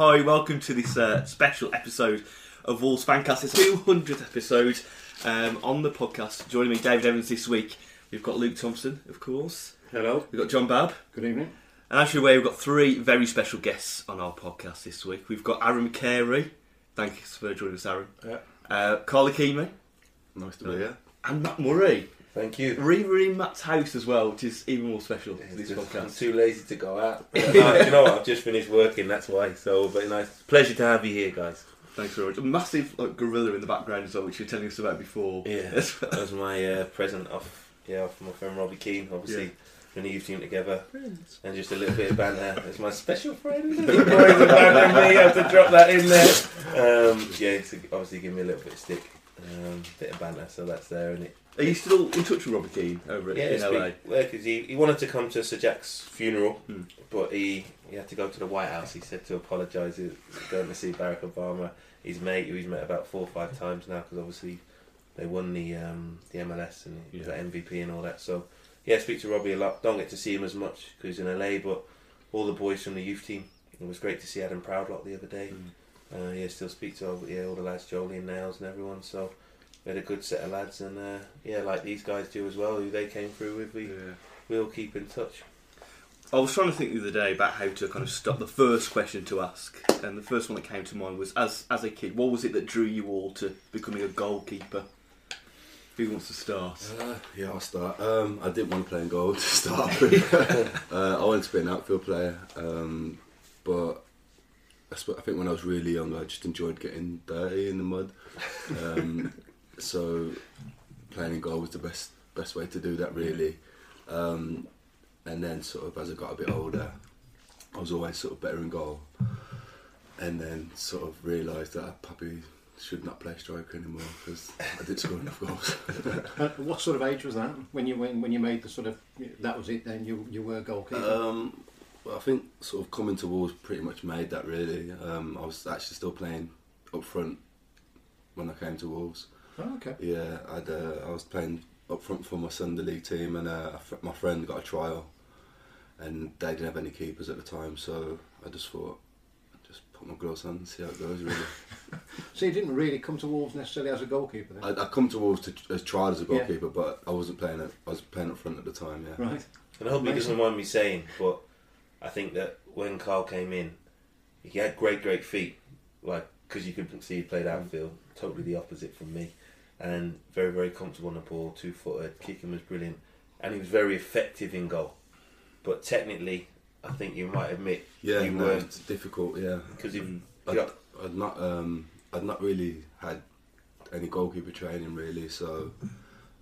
Hi, welcome to this uh, special episode of Wolves Fancast. It's 200th episode um, on the podcast. Joining me, David Evans, this week. We've got Luke Thompson, of course. Hello. We've got John Babb. Good evening. And as you're aware, we've got three very special guests on our podcast this week. We've got Aaron McCarey. Thanks for joining us, Aaron. Yeah. Uh, Carl Ikeme. Nice to be here. And Matt Murray. Thank you. We were in Matt's house as well, which is even more special for this Just- I'm too lazy to go out. But, no, you know what? I've just finished working. That's why. So, very nice. Pleasure to have you here, guys. Thanks very much. A massive like, gorilla in the background as well, which you were telling us about before. Yeah, as well. that was my uh, present off. Yeah, off my friend Robbie Keane. Obviously, Yeah. we're in the youth team together, and just a little bit of banter. It's my special friend. He's always abandoning me. I have to drop that in there. Um, yeah, to obviously give me a little bit of stick, um, bit of banter. So that's there, and it. Are you still in touch with Robbie Keane over at, Yeah, in LA? big- well, 'cause he, he wanted to come to Sir Jack's funeral, Hmm. but he, he had to go to the White House. He said to apologise. He was going to see Barack Obama, his mate, who he's met about four or five times now, because obviously they won the um, the MLS and he was Yeah. at MVP and all that. So yeah, speak to Robbie a lot. Don't get to see him as much because he's in LA, but all the boys from the youth team. It was great to see Adam Proudlock the other day. Hmm. Uh, yeah, still speak to all, yeah all the lads, Jolie and Nails and everyone. So we had a good set of lads, and uh, yeah, like these guys do as well, who they came through with. We we'll keep in touch. I was trying to think the other day about how to kind of stop the first question to ask, and the first one that came to mind was, as as a kid, what was it that drew you all to becoming a goalkeeper? Who wants to start? Uh, yeah, I'll start. Um, I didn't want to play in goal to start with. uh, I wanted to be an outfield player, um, but I, sp- I think when I was really young, I just enjoyed getting dirty in the mud. Um, so playing in goal was the best best way to do that, really. Um, and then, sort of, as I got a bit older, I was always sort of better in goal. And then, sort of, realised that I probably should not play striker anymore because I didn't score enough goals. What sort of age was that when you when, when you made the sort of that was it? Then you you were goalkeeper. Um, well, I think sort of coming to Wolves pretty much made that really. Um, I was actually still playing up front when I came to Wolves. Oh, okay. Yeah, I'd, uh, I was playing up front for my Sunday league team, and uh, my friend got a trial, and they didn't have any keepers at the time, so I just thought, just put my gloves on and see how it goes. Really, So you didn't really come to Wolves necessarily as a goalkeeper then, I, I come to Wolves to as tried as a Yeah. goalkeeper, but I wasn't playing. It. I was playing up front at the time. Yeah. right? And I hope he doesn't mind me saying, but I think that when Carl came in, he had great, great feet. Like, because you could see he played outfield, totally the opposite from me. And very, very comfortable on the ball, two footed, kicking was brilliant. And he was very effective in goal. But technically, I think you might admit Yeah, you no, weren't. it's difficult. Yeah, Because I'd, you I'd not um, I'd not really had any goalkeeper training really. So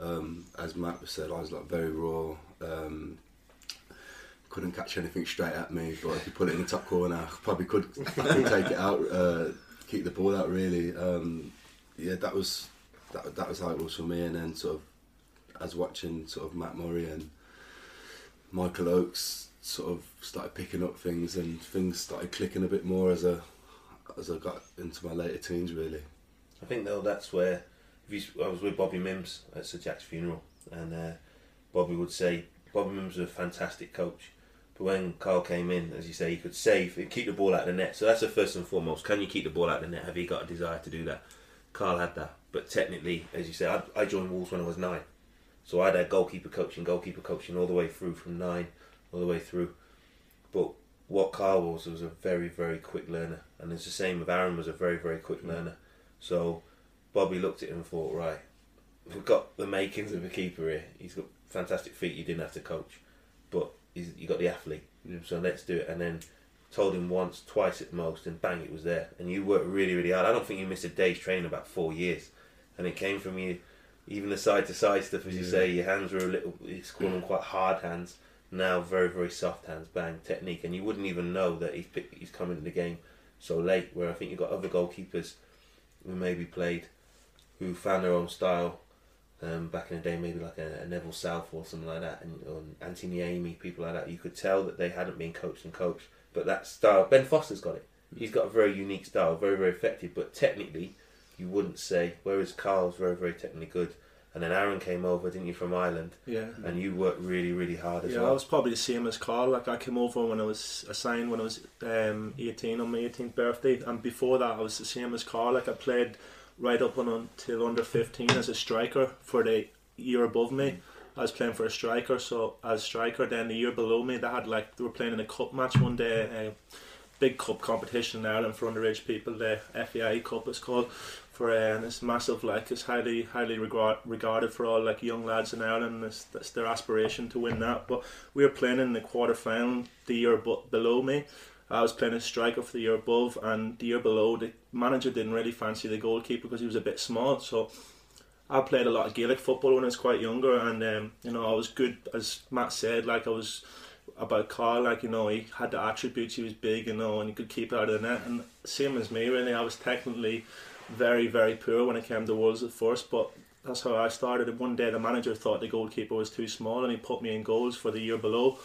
um, as Matt said, I was like very raw. Um, couldn't catch anything straight at me, but if you put it in the top corner, I probably could, could take it out, uh, keep the ball out. Really, um, yeah, that was that, that was how it was for me. And then sort of as watching sort of Matt Murray and Michael Oakes sort of started picking up things and things started clicking a bit more as a as I got into my later teens really. I think though that's where you, I was with Bobby Mimms at Sir Jack's funeral, and uh, Bobby would say Bobby Mimms was a fantastic coach, but when Carl came in, as you say, he could save and keep the ball out of the net. So that's the first and foremost. Can you keep the ball out of the net? Have you got a desire to do that? Carl had that, but technically, as you say, I, I joined Wolves when I was nine, so I had a goalkeeper coaching, goalkeeper coaching all the way through from nine, all the way through. But what Carl was was a very very quick learner, and it's the same with Aaron was a very very quick mm. learner. So Bobby looked at him and thought, right, we've got the makings of a keeper here. He's got fantastic feet. You didn't have to coach, but he's you got the athlete. Yeah. So let's do it. And then told him once, twice at most, and bang, it was there. And you worked really, really hard. I don't think you missed a day's training about four years, and it came from you. Even the side to side stuff, as you Yeah. say, your hands were a little. He's called them quite hard hands. Now very, very soft hands, bang technique, and you wouldn't even know that he's pick, he's coming to the game so late. Where I think you've got other goalkeepers who maybe played, who found their own style. Um, back in the day, maybe like a, a Neville Southall or something like that, and or Anthony Amy, people like that. You could tell that they hadn't been coached and coached, but that style. Ben Foster's got it. He's got a very unique style, very very effective. But technically, you wouldn't say. Whereas Carl's very very technically good, and then Aaron came over, didn't you, from Ireland, Yeah. and you worked really really hard as well. Yeah, I was probably the same as Carl. Like I came over when I was assigned when I was um, 18 on my 18th birthday, and before that I was the same as Carl. Like I played right up on until under 15 as a striker for the year above me. I was playing for a striker, so as striker. Then the year below me, they had like they were playing in a cup match one day, a big cup competition in Ireland for underage people. The FAI Cup it's called for uh, and it's massive like it's highly highly regard, regarded for all like young lads in Ireland it's, that's their aspiration to win that but we were playing in the quarter final the year bu- below me. I was playing as striker for the year above and the year below the manager didn't really fancy the goalkeeper because he was a bit small so I played a lot of Gaelic football when I was quite younger and um, you know I was good as Matt said like I was about Carl like you know he had the attributes he was big you know and he could keep it out of the net and same as me really. I was technically very, very poor when it came to Wolves at first, but that's how I started. And one day the manager thought the goalkeeper was too small and he put me in goals for the year below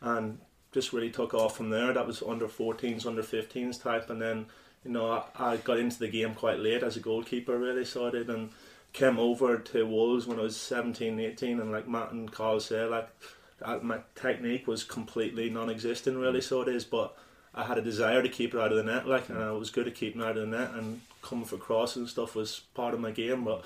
and just really took off from there. That was under 14s, under 15s type. And then, you know, I, I got into the game quite late as a goalkeeper, really, so I did. And came over to Wolves when I was 17, 18. And like Matt and Carl said, like, uh, my technique was completely non existent, really, so it is. But I had a desire to keep it out of the net, like, and I was good at keeping it out of the net. And coming for crosses and stuff was part of my game. But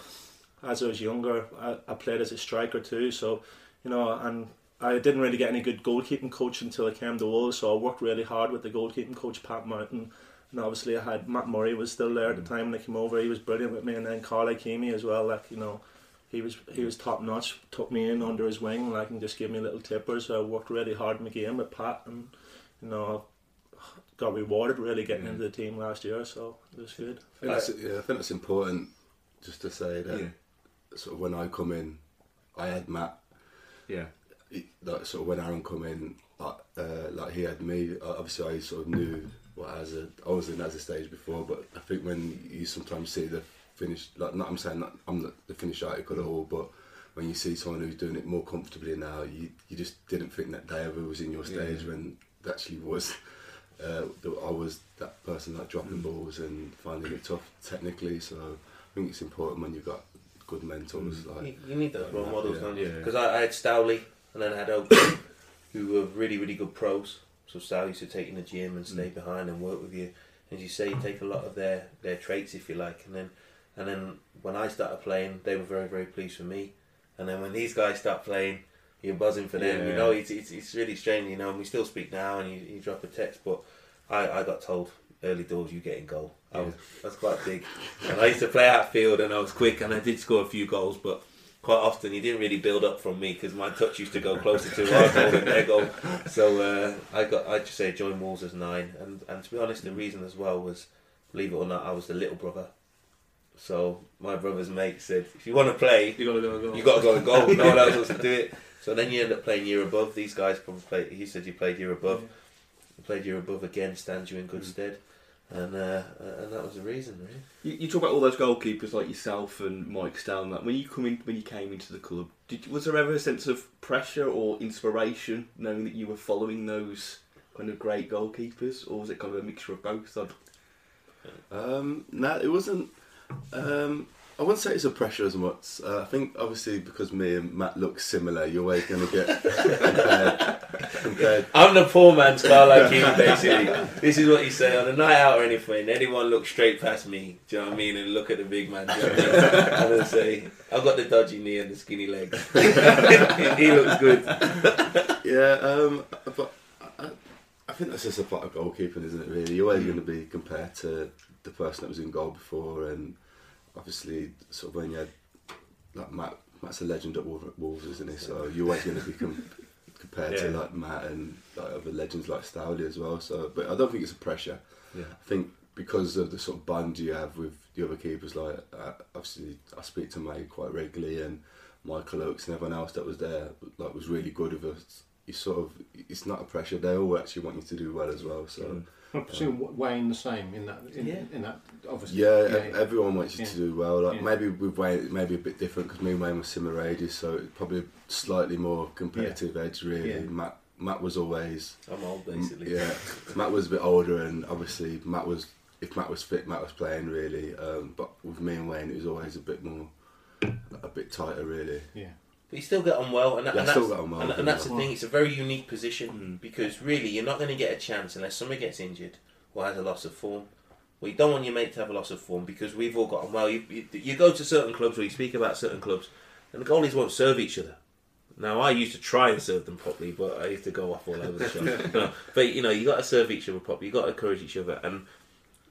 as I was younger, I, I played as a striker too. So, you know, and I didn't really get any good goalkeeping coach until I came to Wolves. So I worked really hard with the goalkeeping coach Pat Mountain. And obviously, I had Matt Murray was still there at the time when I came over. He was brilliant with me, and then Carl Ikeme as well. Like you know, he was he was top notch. Took me in under his wing, like and just gave me little tippers. So I worked really hard in the game with Pat, and you know, got rewarded really getting into the team last year. So it was good. I think, that's, yeah, I think that's important just to say that Yeah. sort of when I come in, I had Matt. Yeah. he- Like sort of when Aaron come in, like, uh, like he had me. uh, Obviously, I sort of knew what as a I was in as a stage before, but I think when you sometimes see the finish, like not I'm saying that I'm not the finished article at all, but when you see someone who's doing it more comfortably now, you you just didn't think that they ever was in your stage Yeah. when it actually was. Uh, I was that person like dropping mm. balls and finding it tough technically. So I think it's important when you've got good mentors. Mm. You, Like you need those role models, Yeah. don't you? Yeah. Because I, I had Stowley and then I had Oakley, who were really, really good pros. So Stowley used to take in the gym and stay mm. behind and work with you. As you say, you take a lot of their, their traits, if you like. And then and then when I started playing, they were very, very pleased for me. And then when these guys start playing, you're buzzing for them. You know, it's, it's, it's really strange, you know, and we still speak now and you, you drop a text, but I, I got told early doors you get in goal. I was, that's quite big. And I used to play outfield and I was quick and I did score a few goals, but quite often he didn't really build up from me because my touch used to go closer to our goal than their goal. So uh, I got I just say join Wolves as nine, and and to be honest, the reason as well was, believe it or not, I was the little brother. So my brother's mate said, if you want to play, You gotta go and go. you got to go and goal. No one else wants to do it. So then you end up playing year above. These guys probably played. He said you played year above. You played year above again, stands you in good stead, and uh, and that was the reason, really. You, you talk about all those goalkeepers like yourself and Mike Stowell. That when you come in, when you came into the club, did was there ever a sense of pressure or inspiration, knowing that you were following those kind of great goalkeepers, or was it kind of a mixture of both? I'd- Um, no, it wasn't. Um, I wouldn't say it's a pressure as much. Uh, I think obviously because me and Matt look similar, you're always going to get compared. compared. I'm the poor man's Carl Ikeme, basically. this is what you say on a night out or anything. Anyone look straight past me, do you know what I mean, and look at the big man. Do you know what I mean? Gonna say, I've got the dodgy knee and the skinny legs. he looks good. Yeah, um, but I, I think that's just a part of goalkeeping, isn't it? Really, you're always going to be compared to the person that was in goal before, and obviously sort of when you had like Matt, Matt's a legend at Wolves, isn't he? So you're always going to be com- compared to like Matt and like other legends like Stowley as well. So, but I don't think it's a pressure. Yeah. I think because of the sort of bond you have with the other keepers, like uh, obviously I speak to May quite regularly and Michael Oakes and everyone else that was there, like was really good with us. You sort of, it's not a pressure. They all actually want you to do well as well. So I presume Wayne the same in that. In, Yeah. in that obviously. yeah, e- everyone wants you Yeah. to do well. Like Yeah. maybe with Wayne, maybe a bit different because me and Wayne were similar ages, so probably slightly more competitive edge. Really, Yeah. Matt Matt was always I'm old basically. Yeah, Matt was a bit older, and obviously Matt was. If Matt was fit, Matt was playing really. Um, but with me and Wayne, it was always a bit more, a bit tighter really. Yeah. But you still get on well, and, that, Yeah, and, that's, still get on well and, and him, that's the thing. It's a very unique position because really you're not going to get a chance unless somebody gets injured or has a loss of form. Well, you don't want your mate to have a loss of form because we've all got on well. You, you, you go to certain clubs or you speak about certain clubs, and the goalies won't serve each other. Now I used to try and serve them properly, but I used to go off all over the shop. No, but you know, you got to serve each other properly. You got to encourage each other. And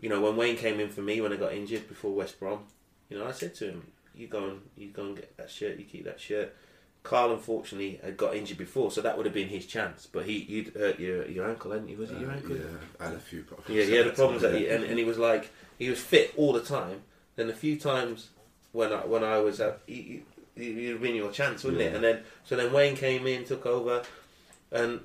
you know, when Wayne came in for me when I got injured before West Brom, you know, I said to him, "You go and you go and get that shirt. You keep that shirt." Carl unfortunately had got injured before, so that would have been his chance. But he you'd hurt your your ankle, hadn't you? Was it your Uh, ankle? yeah, I had a few problems. Yeah, he had the problems that he, and, and he was like he was fit all the time. Then a few times when I when I was at, he, he, it'd have been your chance, wouldn't it? And then so then Wayne came in, took over, and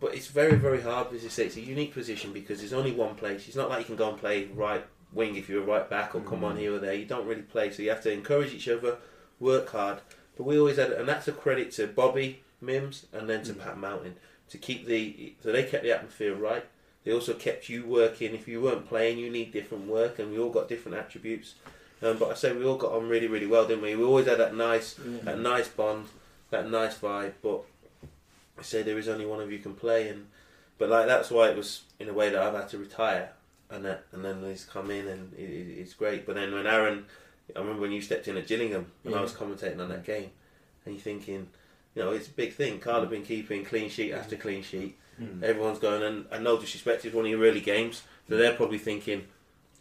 but it's very very hard. As you say, it's a unique position because there's only one place. It's not like you can go and play right wing if you're a right back or come on here or there. You don't really play, so you have to encourage each other, work hard. But we always had, and that's a credit to Bobby Mimms and then to Pat Mountain to keep the. So they kept the atmosphere right. They also kept you working. If you weren't playing, you need different work, and we all got different attributes. Um, but I say we all got on really, really well, didn't we? We always had that nice, that nice bond, that nice vibe. But I say there is only one of you can play, and but like that's why it was in a way that I've had to retire, and that and then he's come in and it, it, it's great. But then when Aaron, I remember when you stepped in at Gillingham and I was commentating on that game, and you're thinking, you know, it's a big thing. Carl had been keeping clean sheet after clean sheet. Mm. Everyone's going, and, and no disrespect, it's one of your early games, so they're probably thinking.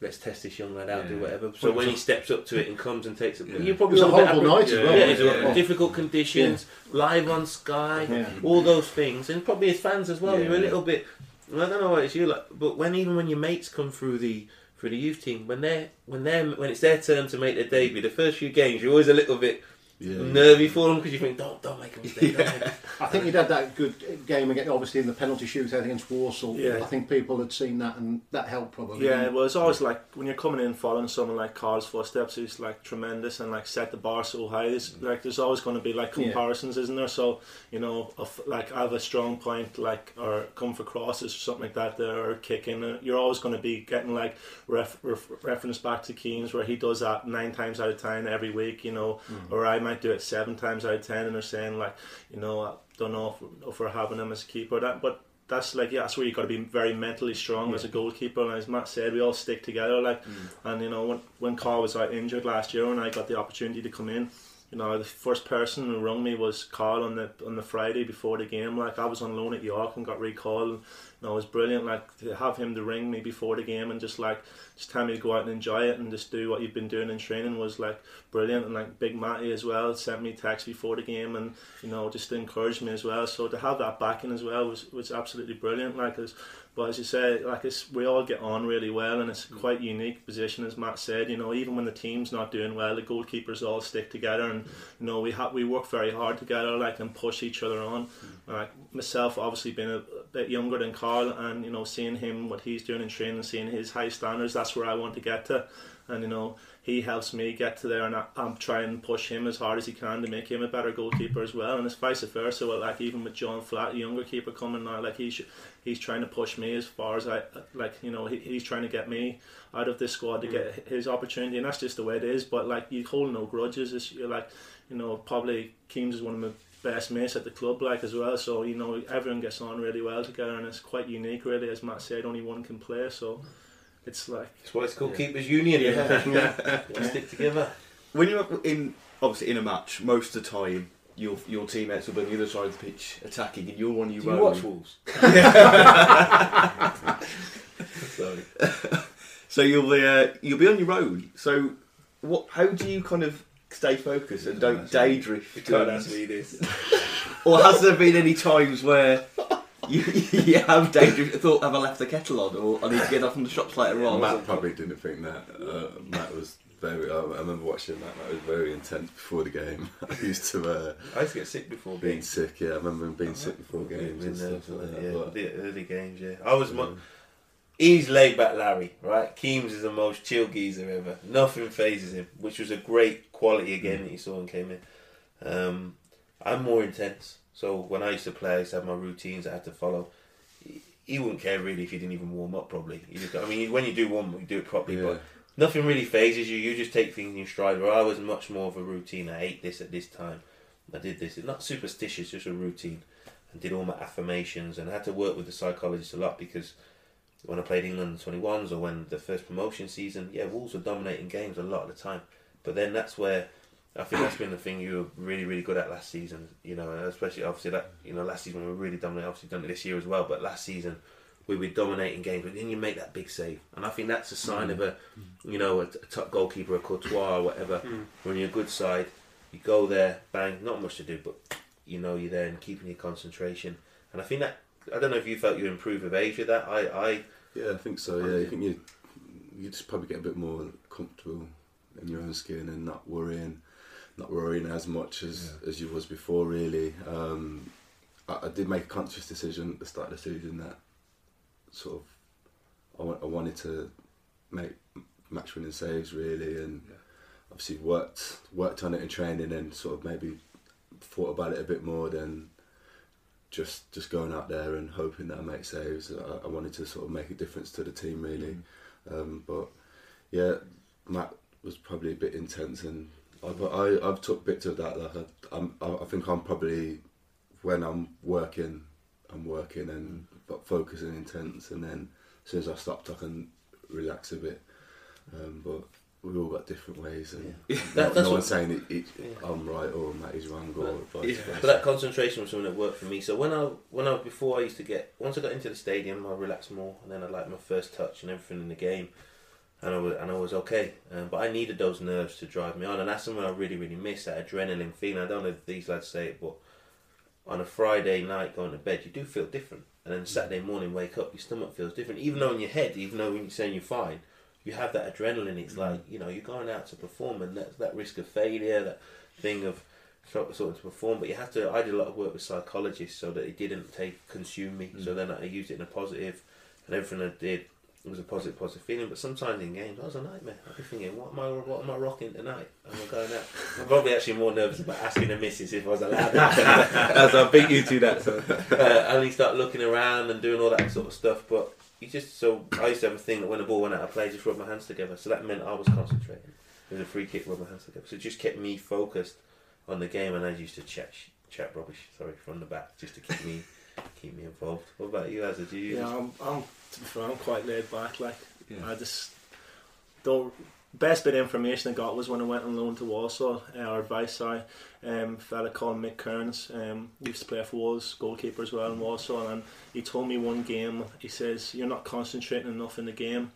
Let's test this young lad out, do whatever. So when he steps up to it and comes and takes it, Yeah. you It probably was a were bit horrible appreh- night as well. yeah, it's Yeah. difficult conditions, live on Sky, Yeah. all those things, and probably his fans as well. Yeah. You're a little bit. I don't know what it's you like, but when even when your mates come through the through the youth team, when they're when they when it's their turn to make their debut, the first few games, you're always a little bit Yeah, nervy for them because you think, don't don't make a mistake. don't make I think you'd had that good game again, obviously in the penalty shootout against Walsall. Yeah. I think people had seen that and that helped probably. Yeah, well, it's always like when you're coming in following someone like Carl's footsteps, who's like tremendous and like set the bar so high. There's, mm. like there's always going to be like Yeah. comparisons, isn't there? So you know, if, like I have a strong point, like or come for crosses or something like that, there or kicking. You're always going to be getting like ref, ref, reference back to Keane's where he does that nine times out of ten every week. You know, mm. or I might do it seven times out of ten, and they're saying like, you know, I don't know if, if we're having him as a keeper. That, but that's like yeah, that's where you got to be very mentally strong as a goalkeeper. And as Matt said, we all stick together. Like, mm. and you know when when Carl was out injured last year, and I got the opportunity to come in. You know, the first person who rung me was Carl on the on the Friday before the game. Like I was on loan at York and got recalled. And, you know, it was brilliant. Like to have him to ring me before the game and just like just tell me to go out and enjoy it and just do what you've been doing in training was like brilliant. And like Big Matty as well sent me text before the game and you know just to encourage me as well. So to have that backing as well was was absolutely brilliant. Like as but as you say, like it's we all get on really well, and it's quite unique position as Matt said. You know, even when the team's not doing well, the goalkeepers all stick together, and you know we have we work very hard together, like and push each other on. Like myself, obviously being a, bit younger than Carl, and you know seeing him what he's doing in training, seeing his high standards, that's where I want to get to, and you know he helps me get to there, and I, I'm trying to push him as hard as he can to make him a better goalkeeper as well, and it's vice versa. Well, like even with John Flatt, a younger keeper coming now, like he should he's trying to push me as far as I like. You know, he, he's trying to get me out of this squad to get mm. his opportunity, and that's just the way it is. But like, you hold no grudges. It's, you're like, you know, probably Keames is one of my best mates at the club, like as well. So you know, everyone gets on really well together, and it's quite unique, really. As Matt said, only one can play, so it's like it's why it's called Keepers Union. Yeah. We stick together. When you're in obviously in a match, most of the time your your teammates will be on the other side of the pitch attacking, and you're on your Do you own. watch Wolves? Sorry. So you'll be uh, you'll be on your own. So what? How do you kind of stay focused and don't daydrift? Can't and- ask me this. or has there been any times where you, you have daydrift thought, have I left the kettle on, or I need to get off from the shops later on? Matt probably didn't think that. Uh, Matt was very. I, I remember watching that. That was very intense before the game. I used to uh, I used to get sick before being games. sick. Yeah, I remember him being sick before games and stuff like that, yeah, But, the early games, yeah. I was. Mo- he's laid back, Larry. Right, Keems is the most chill geezer ever. Nothing phases him, which was a great quality again that you saw when he came in. Um, I'm more intense, so when I used to play, I used to have my routines I had to follow. He- He wouldn't care really if he didn't even warm up. Probably, you just, I mean, when you do warm up, you do it properly, Yeah. but nothing really phases you. You just take things in stride. Where I was much more of a routine. I ate this at this time. I did this. It's not superstitious, just a routine. And did all my affirmations. And I had to work with the psychologist a lot because when I played England 21s or when the first promotion season, yeah, Wolves were dominating games a lot of the time. But then that's where I think that's been the thing you were really, really good at last season. You know, especially obviously that you know last season we were really dominating. Obviously done it this year as well, but last season we were dominating games. But then you make that big save, and I think that's a sign of a you know a, a top goalkeeper, a Courtois or whatever. When you're a good side, you go there, bang, not much to do, but you know you're there and keeping your concentration. And I think that I don't know if you felt you improved with age with that. I, I yeah, I think so. Yeah, I think you you just probably get a bit more comfortable in your own skin and not worrying, not worrying as much as as you was before. Really, um, I, I did make a conscious decision at the start of the season that sort of I, wa- I wanted to make match winning saves really, and obviously worked worked on it in training and sort of maybe thought about it a bit more than just just going out there and hoping that I make saves. I, I wanted to sort of make a difference to the team really, um, but yeah, Matt was probably a bit intense and I, but I I've took bits of that. Like I I think I'm probably when I'm working, I'm working and but and intense, and then as soon as I stopped, I can relax a bit. Um, but we've all got different ways, and That- no, that's no one's saying it, it, I'm right or Matt is wrong or vice But that concentration was something that worked for me. So when I when I before I used to get once I got into the stadium, I relaxed more, and then I liked my first touch and everything in the game, and I was and I was okay. Um, but I needed those nerves to drive me on, and that's something I really really miss that adrenaline feeling. I don't know if these lads say it, but on a Friday night going to bed, you do feel different, and then Saturday morning wake up, your stomach feels different. Even though in your head, even though when you're saying you're fine, you have that adrenaline. It's mm. like you know you're going out to perform, and that that risk of failure, that thing of sort sort of to perform. But you have to. I did a lot of work with psychologists so that it didn't take consume me. So mm. then I used it in a positive, and everything I did it was a positive, positive feeling. But sometimes in games, I was a nightmare. I'd be thinking, what am I, what am I rocking tonight? Am I going out? I'm probably actually more nervous about asking the missus if I was allowed. As I beat you to that, so uh, and you start looking around and doing all that sort of stuff. But you just so I used to have a thing that when the ball went out of play, just rub my hands together. So that meant I was concentrating. It was a free kick, rub my hands together. So it just kept me focused on the game, and I used to chat chat rubbish. Sorry, from the back, just to keep me keep me involved. What about you, Azza? Do you? Yeah, I'm, I'm, to be fair, I'm quite laid back. Like, Yeah. I just don't. Best bit of information I got was when I went on loan to Walsall. Uh, our advice, sorry, um, a fella called Mick Kearns, um, used to play for Wolves, goalkeeper as well in Walsall, and he told me one game. He says you're not concentrating enough in the game,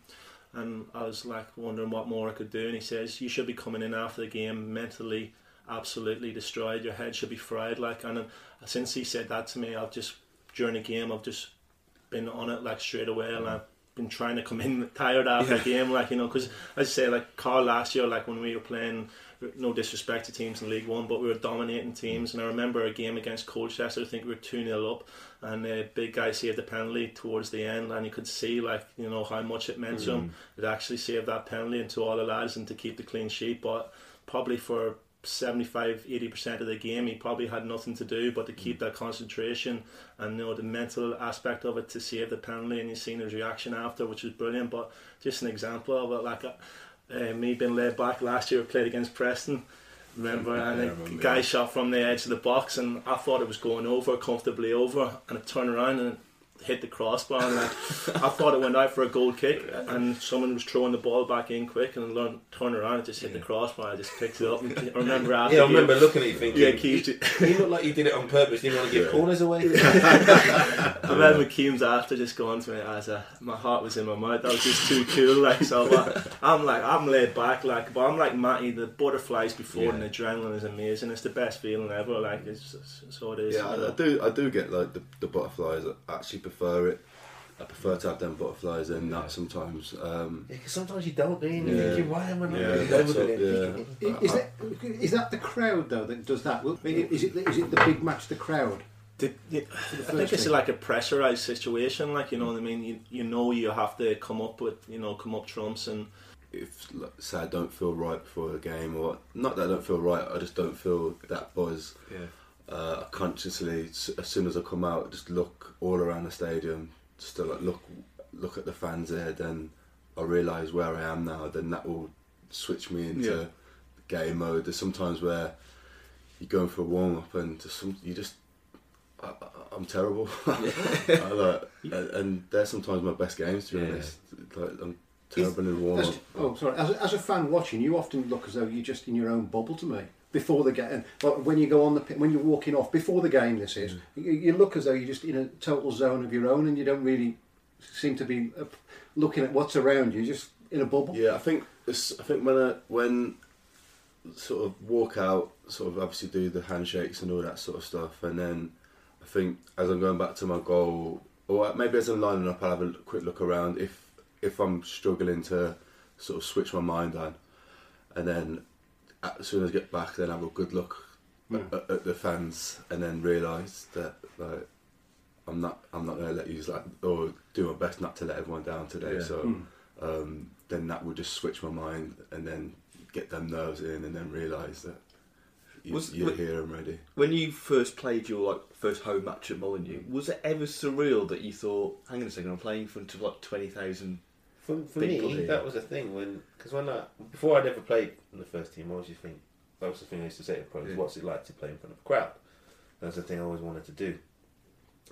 and I was like wondering what more I could do. And he says you should be coming in after the game mentally absolutely destroyed. Your head should be fried. Like, and uh, since he said that to me, I've just during the game I've just been on it like straight away, and mm. I've been trying to come in tired after the game, like you know, because as I say, like Carl last year, like when we were playing. No disrespect to teams in League One, but we were dominating teams. And I remember a game against Colchester. I think we were two 0 up, and the big guy saved the penalty towards the end, and you could see like you know how much it meant to him. Mm. It actually saved that penalty and to all the lads and to keep the clean sheet. But probably for 75 80% of the game he probably had nothing to do but to keep that concentration and you know the mental aspect of it to save the penalty and you seen his reaction after which was brilliant but just an example of it like uh, me being laid back last year played against Preston remember and Yeah, a guy yeah. shot from the edge of the box and I thought it was going over comfortably over and I turned around and hit the crossbar. And like, I thought it went out for a goal kick, and someone was throwing the ball back in quick, and learned turn around and just hit the crossbar. I just picked it up. And I remember after. Yeah, I remember game- looking at you thinking, Yeah, Keith. you look like you did it on purpose. You didn't want to give corners away. I remember Keem's after just going to me as a, my heart was in my mouth. That was just too cool. Like so, but I'm like I'm laid back. Like, but I'm like Matty. The butterflies before and the adrenaline is amazing. It's the best feeling ever. Like it's, it's so it is. Yeah, I, I do. I do get like the, the butterflies. I actually prefer it. I prefer to have them butterflies than that sometimes. Um, Yeah, 'cause sometimes you don't, do you? And Yeah. You're thinking, why am I not Yeah, really that's over it, yeah. Is that is that the crowd though that does that? Well, Is it is it the big match? The crowd. The- yeah, I think it's thing. like a pressurized situation. Like you know what I mean. You you know you have to come up with you know come up trumps and if like, say I don't feel right before a game, or not that I don't feel right, I just don't feel that buzz. Yeah. Uh, consciously, as soon as I come out, just look all around the stadium, just to like look look at the fans there. Then I realise where I am now. Then that will switch me into Yeah. game mode. There's sometimes where you're going for a warm up and just some you just. I, I- I'm terrible, I like, and, and they're sometimes my best games. To be Yeah. honest, like, I'm terrible in warm up. As, oh, sorry. As a, as a fan watching, you often look as though you're just in your own bubble to me before the game. But when you go on the when you're walking off before the game, this is you, you look as though you're just in a total zone of your own, and you don't really seem to be uh, looking at what's around you. You're just in a bubble. Yeah, I think I think when I, when sort of walk out, sort of obviously do the handshakes and all that sort of stuff, and then I think as I'm going back to my goal, or maybe as I'm lining up, I'll have a quick look around if if I'm struggling to sort of switch my mind on, and then as soon as I get back, then have a good look at, at the fans, and then realise that like. I'm not. I'm not going to let you like or do my best not to let everyone down today. Yeah. So um, then that would just switch my mind and then get them nerves in and then realise that you, Was- you're wa- here and ready. When you first played your like first home match at Molyneux, was it ever surreal that you thought, "Hang on a second, I'm playing in front of like twenty thousand? For, for People me, here. that was a thing when because when I before I'd ever played in the first team, I always used to think that was the thing I used to say to pros: Yeah. "What's it like to play in front of a crowd?" That's the thing I always wanted to do.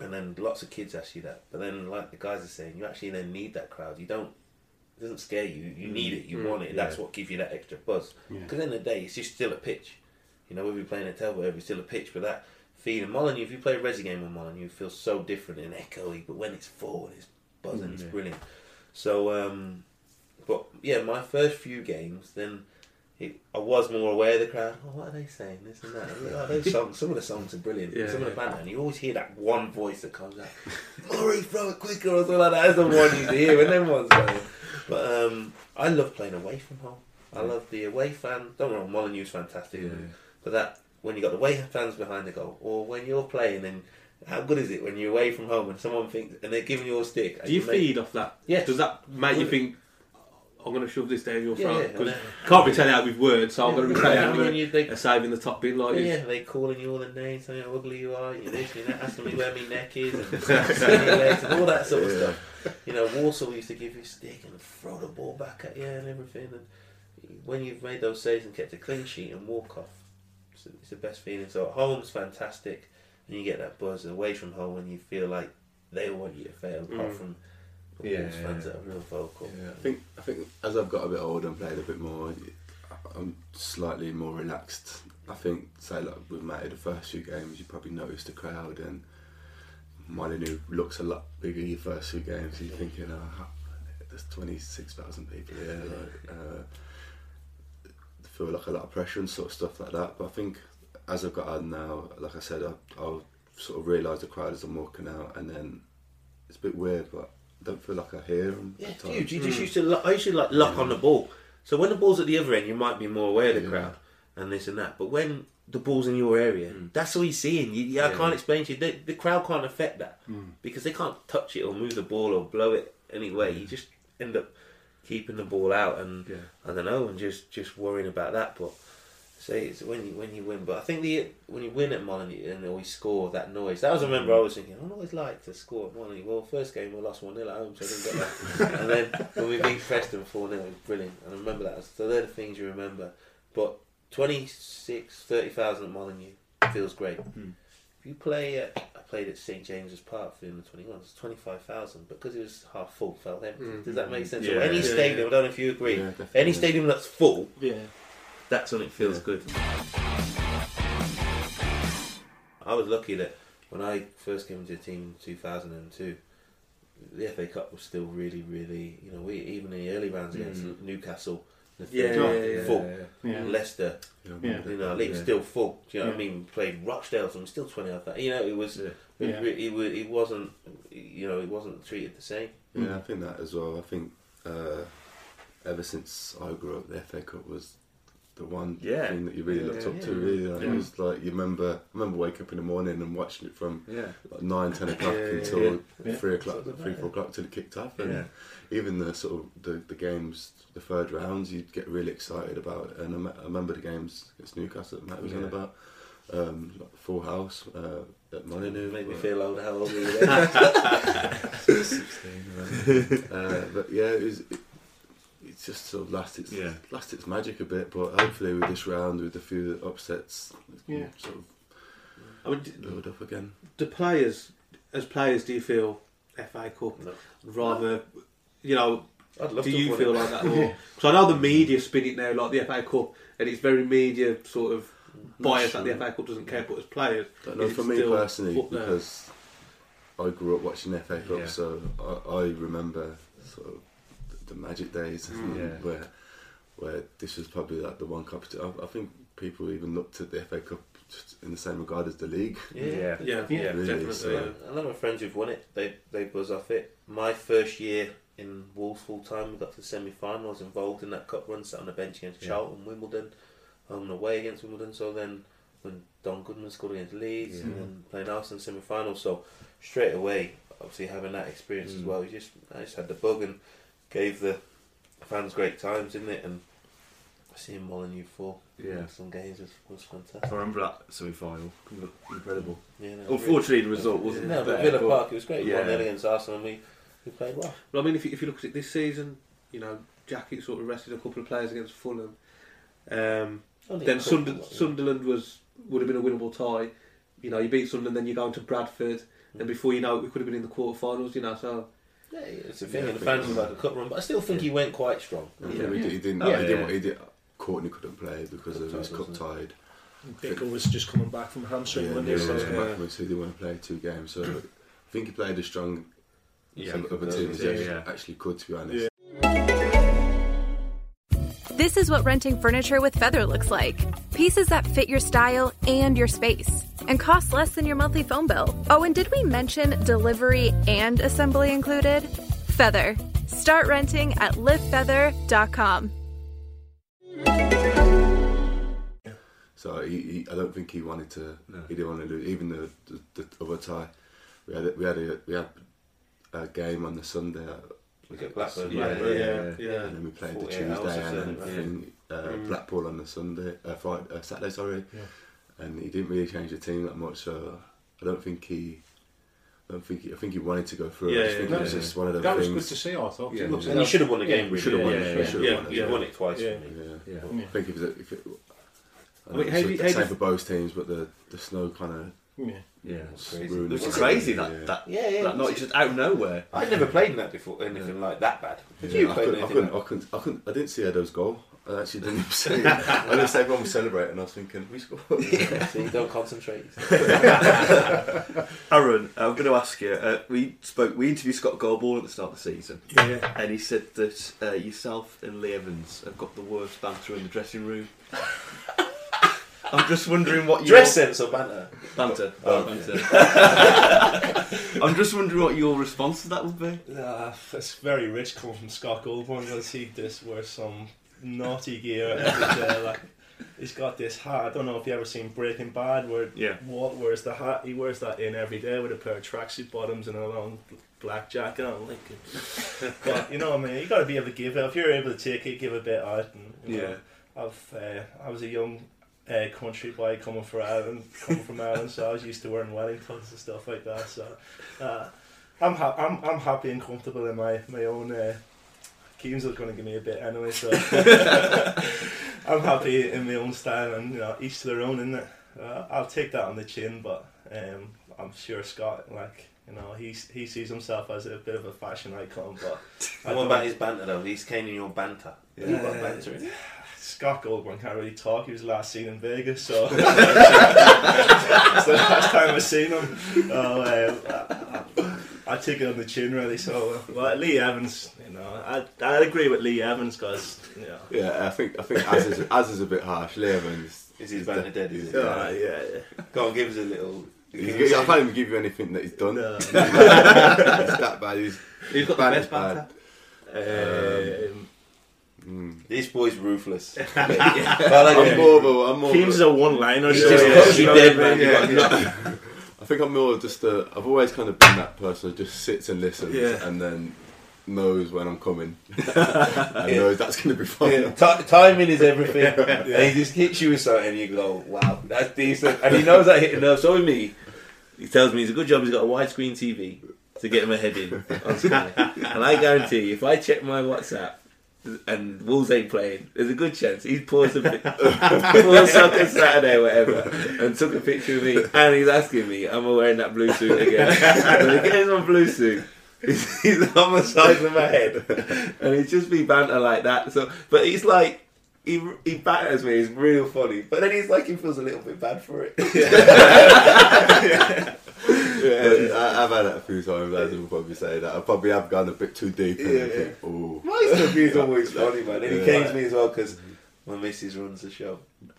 And then lots of kids ask you that, but then like the guys are saying, you actually then need that crowd. You don't. It doesn't scare you. You mm. need it. You mm. want it. That's what gives you that extra buzz. Because in the day, it's just still a pitch. You know, whether you're playing at Telford, it's still a pitch. But that feeling, Molyneux, if you play a Resi game on Molyneux, you feel so different and echoey. But when it's full and it's buzzing, it's mm, brilliant. So, um, but yeah, my first few games, then it, I was more aware of the crowd. Oh, what are they saying? This and that. Oh, those songs, some of the songs are brilliant. Yeah, some of the yeah. banter, and you always hear that one voice that comes out. Murray, throw it quicker or something like that. That's the one you hear when everyone's going. But um, I love playing away from home. I love the away fan. Don't get me wrong, Molyneux's fantastic. Yeah. But that when you got the away fans behind the goal, or when you're playing, and how good is it when you're away from home and someone thinks and they're giving you a stick? Do you make- feed off that? Yes. Does that make you think, oh, I'm going to shove this down your Yeah, throat? yeah, Because and can't be telling out with words, so I'm Yeah. going to be telling out when you- they- saving the top bit like Yeah, yeah, they calling you all the names, saying how ugly you are, you this, you that, asking me where my neck is, and legs, and all that sort of stuff. You know, Walsall used to give you a stick and throw the ball back at you and everything. And when you've made those saves and kept a clean sheet and walk off, it's, it's the best feeling. So at home's fantastic, and you get that buzz away from home when you feel like they want you to fail, apart from the Yeah, Wolves fans that are real vocal. Yeah, I think I think as I've got a bit older and played a bit more, I'm slightly more relaxed. I think, say like with Matty, the first few games, you probably noticed the crowd and Molyneux looks a lot bigger your first few games. You're thinking, oh, there's twenty six thousand people here. Like, uh, feel like a lot of pressure and sort of stuff like that. But I think as I've got on now, like I said, I, I'll sort of realise the crowd as I'm walking out, and then it's a bit weird, but I don't feel like I hear them. Yeah, times. You just used to. Lo- I used to like lock on the ball. So when the ball's at the other end, you might be more aware of the Yeah. crowd and this and that. But when the ball's in your area, mm. that's all you're seeing. You, yeah, I Yeah. can't explain to you. The, the crowd can't affect that mm. because they can't touch it or move the ball or blow it anyway. You just end up keeping the ball out and Yeah. I don't know and just just worrying about that. But say it's when you when you win. But I think the when you win at Molyneux and we score that noise. That was I remember I was thinking. I always like to score at Molyneux. Well, first game we lost one 0 at home, so I didn't get that. and then when we beat Preston four 0 it was brilliant. And I remember that. So they're the things you remember. But 26, 30,000 at Molyneux feels great. Hmm. If you play at, I played at St James's Park for the under 21, it's 25,000, because it was half full, felt empty. Hmm. Does that make sense? So Yeah. any Yeah, stadium, I don't know if you agree, Yeah, any stadium that's full, Yeah. That's when it feels good. I was lucky that when I first came into the team in 2002, the FA Cup was still really, really, you know, we even in the early rounds against Newcastle, the Yeah, third yeah, round, yeah, full. yeah, Yeah. Leicester, Yeah, I Yeah. remember you know, league Yeah. still full. Do you know what I mean? Played Rochdale, so still twenty off that. You know, it was. Yeah. It, Yeah. re- it, wa- it wasn't. You know, it wasn't treated the same. Yeah, I think that as well. I think uh, ever since I grew up, the FA Cup was the one Yeah. thing that you really Yeah, looked up to. Really, like, Yeah. it was like you remember. I remember waking up in the morning and watching it from Yeah. like nine, ten o'clock Yeah, yeah, until yeah. Yeah. three o'clock, three, that, four o'clock till it kicked off. And Yeah. even the sort of the, the games, the third rounds, you'd get really excited about. It. And I, me- I remember the games against Newcastle that Matt was on Yeah. about. Um, like Full House uh, at Molyneux. Made me feel old. How old were you then? uh, but yeah, it was. It, it's just sort of lost its Yeah. lost its magic a bit, but hopefully with this round, with a few upsets, Yeah. sort of I mean, d- build up again. the players, as players, do you feel FA Cup No. rather, you know, I'd love do to you feel it. like that? Because I know the media spin it now like the FA Cup, and it's very media sort of mm. biased that the. FA Cup doesn't care, but as players, Don't know for me personally because I grew up watching FA Cup, Yeah. so I, I remember sort of the, the magic days Mm. Yeah. where where this was probably like the one competition. I, I think people even looked at the FA Cup in the same regard as the league. Yeah. Yeah. yeah, Yeah, really, definitely. so- yeah. A lot of my friends who've won it, they they buzz off it. My first year in Wolves full time, we got to the semi final. I was involved in that cup run, sat on the bench against Yeah. Charlton, Wimbledon, home and away against Wimbledon. So then when Don Goodman scored against Leeds and Yeah. then playing Arsenal semi final, so straight away, obviously having that experience as Mm. well, you just I just had the bug and gave the fans great times, didn't it? And seeing Molyneux full Yeah. in some games was, was I remember that semi final. Incredible. Yeah, no, Unfortunately, the result wasn't. no, but there, Villa Park, it was great. Yeah. One 0 against Arsenal, and we, we played well. Well, I mean, if you, if you look at it this season, you know, Jackie sort of rested a couple of players against Fulham. Um, Only then a couple, Sund- wasn't it? Sunderland was would have been a winnable tie. You know, you beat Sunderland, then you go into Bradford, and before you know it, we could have been in the quarterfinals. You know, so Yeah, it's a thing, Yeah, and the fans think- have had a cup run, but I still think he went quite strong. Yeah, Yeah. He, did, he didn't. Yeah, he didn't. yeah. He did. Courtney couldn't play because of Cup his tied, cup tied. Bickle was just coming back from hamstring, Yeah, wasn't yeah. So, he's come back yeah. so he didn't want to play two games. So I think he played as strong Yeah, some other teams yeah, as yeah. actually could, to be honest. This is what renting furniture with Feather looks like. Pieces that fit your style and your space and cost less than your monthly phone bill. Oh, and did we mention delivery and assembly included? Feather. Start renting at livefeather.com. So he, he, I don't think he wanted to. No. He didn't want to lose. Even the, the, the other tie, we had we had a we had a game on the Sunday, We get Blackburn, Yeah, Blackburn, yeah, yeah, yeah. and then we played the 48 hours Tuesday, and then I something, think uh, Blackpool on the Sunday, uh, Friday, uh, Saturday, sorry. And he didn't really change the team that much, so I don't think he. I don't think he, I think he wanted to go through. Yeah, I just yeah, think yeah. it was just one of those That was things. good to see, I thought. Yeah. It looks And he should have won the game, really. Should have won yeah, it. yeah, Should have yeah, won it. Yeah. won it twice. Yeah. hasn't? Yeah. Yeah. I think if it, if it, I I mean, know how it's do the how same you- for both teams, but the the snow kind of Yeah. Yeah. Crazy. It was it. crazy that Yeah. that Yeah, yeah. that night just out of nowhere. I'd never played in that before, anything like that bad. Did Yeah, you I play couldn't, I, anything couldn't, like I couldn't, I couldn't, I didn't see Edo's goal. I actually didn't see it. I just everyone was celebrating. I was thinking, we scored. that? See, don't concentrate. Aaron, I'm going to ask you. Uh, we spoke. We interviewed Scott Golbourne at the start of the season, Yeah. and he said that uh, yourself and Lee Evans have got the worst banter in the dressing room. I'm just wondering what your Dress sense or banter? banter. Oh, banter. I'm just wondering what your response to that would be. Uh, it's very rich coming from Scott Golbourne. You'll see this wears some naughty gear every day. Like he's got this hat. I don't know if you ever seen Breaking Bad, where Yeah. Walt wears the hat. He wears that in every day with a pair of tracksuit bottoms and a long black jacket. I don't like it. But you know what I mean. You got to be able to give it. If you're able to take it, give a bit out. And, you know, Yeah. I've uh, I was a young uh, country boy coming from Ireland, coming from Ireland, so I was used to wearing Wellingtons and stuff like that. So uh, I'm ha- I'm I'm happy and comfortable in my my own. Uh, Keane's going to give me a bit anyway, so I'm happy in my own style, and you know, each to their own. In it, uh, I'll take that on the chin, but Um, I'm sure Scott, like you know, he he sees himself as a bit of a fashion icon, but what about his banter though? He's came in your banter. Yeah. You got banter in. Scott Golbourne can't really talk. He was last seen in Vegas, so it's the last time I've seen him. Oh, um, I, I take it on the chin, really. So, well, Lee Evans, you know, I I agree with Lee Evans because, you know, Yeah, I think I think as is, as is a bit harsh. Lee Evans. Is his banter dead? Is it? uh, yeah, yeah. Go on, give us a little. He's- I can't even give you anything that he's done. No. He's that bad. He's Who's got the Banter's best banter? Um, This boy's ruthless. but I like I'm him. more of a. I'm more. Keane's Of a one-liner, so just yeah, cuts you you know dead, I man. Yeah, yeah. I think I'm more just a. I've always kind of been that person who just sits and listens Yeah. and then knows when I'm coming and knows that's going to be fine. Yeah, ti- timing is everything. And he just hits you with something and you go, wow, that's decent. And he knows that hit a nerve. So with me, he tells me it's a good job he's got a widescreen TV to get him ahead in on Sky. and I guarantee if I check my WhatsApp and Wolves ain't playing, there's a good chance he's paused a bit, paused soccer Saturday whatever, and took a picture of me. And he's asking me, am I wearing that blue suit again? and he gets on blue suit. He's, he's on the sides of my head, and it's just be banter like that. So, but he's like, he he banters me. he's real funny, but then he's like, he feels a little bit bad for it. Yeah, I, I've had it a few times. As will probably say that I probably have gone a bit too deep. And Yeah, I think, oh, My stuff is always funny, man. And he Yeah. canes me as well because my missus runs the show.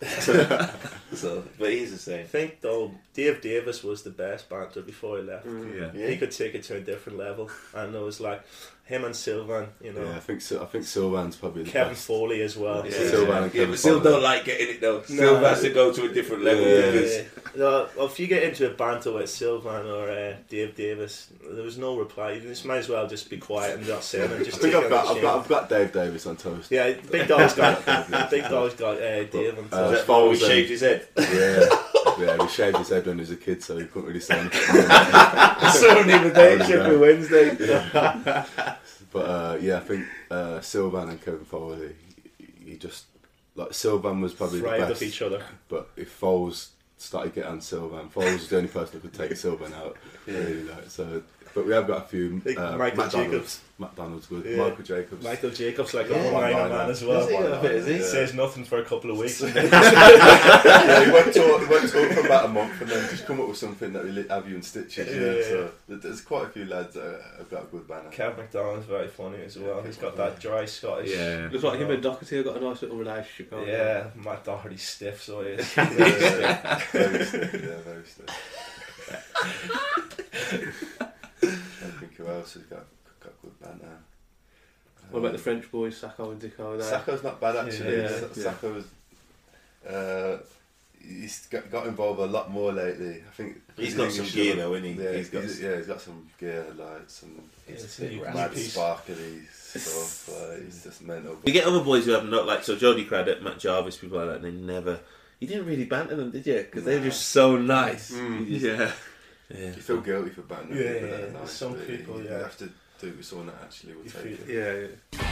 so, but he's the same. I think though Dave Davis was the best banter before he left. Mm. Yeah. Yeah. He could take it to a different level, and it was like him and Sylvan, you know, yeah, I think so, I think Sylvan's probably the Kevin best. Foley as well. Yeah, Sylvan and yeah, but still don't like getting it though. Still has to go to a different level Yeah. because Yeah. No, well, if you get into a banter with Sylvan or uh, Dave Davis, there was no reply. You just might as well just be quiet and not say it. And I just think take I've got, I've got I've got Dave Davis on toast. Yeah, Big Dog's got Big Dog's got uh, Dave on Uh, top. Is that why we shaved his head. Yeah, yeah. He shaved his head when he was a kid, so he couldn't really say anything. I saw him the day, Sheffield Wednesday. But uh, yeah, I think uh, Sylvan and Kevin Foley, he, he just like Sylvan was probably Fried the up best. each other. But if Foles started getting on Sylvan, Foles was the only person who could take Sylvan out. Really, like, so. But we have got a few. Uh, Michael Matt Jacobs. Donald's, Matt Donald's good. Yeah. Michael Jacobs. Michael Jacobs like Yeah, a one-liner one-liner. man as well. Is he? I bet, is he? He says nothing for a couple of weeks. yeah, he won't talk. He won't talk for about a month, and then just come up with something that will have you in stitches. Yeah. Yeah. So there's quite a few lads that have got a good banner. Kev McDonald's very funny as well. He's got that dry Scottish. Yeah. Looks like him and Doherty have got a nice little relationship. haven't? Yeah, Matt Doherty's stiff, so he is. Yeah, very stiff, yeah, very stiff. I think else has got got good banner. What about the French boys, Sako and Dicko? There? Sako's not bad actually. Yeah. Sa- Sako's uh, he's got, got involved a lot more lately. I think He's got some gear though, isn't he? Yeah, He's got he's, yeah, he's got some gear lights and It's a new mad piece. sparkly stuff. Like, he's just mental. We get other boys who have not like so Jody Craddock, Matt Jarvis, people like that. They never. You didn't really banter them, did you? Because they're just so nice. Mm. Just- Yeah. Yeah. You feel guilty for banning. Yeah, people yeah, are nice, some people, you yeah. have to do it with someone that actually will You take feel- it. Yeah,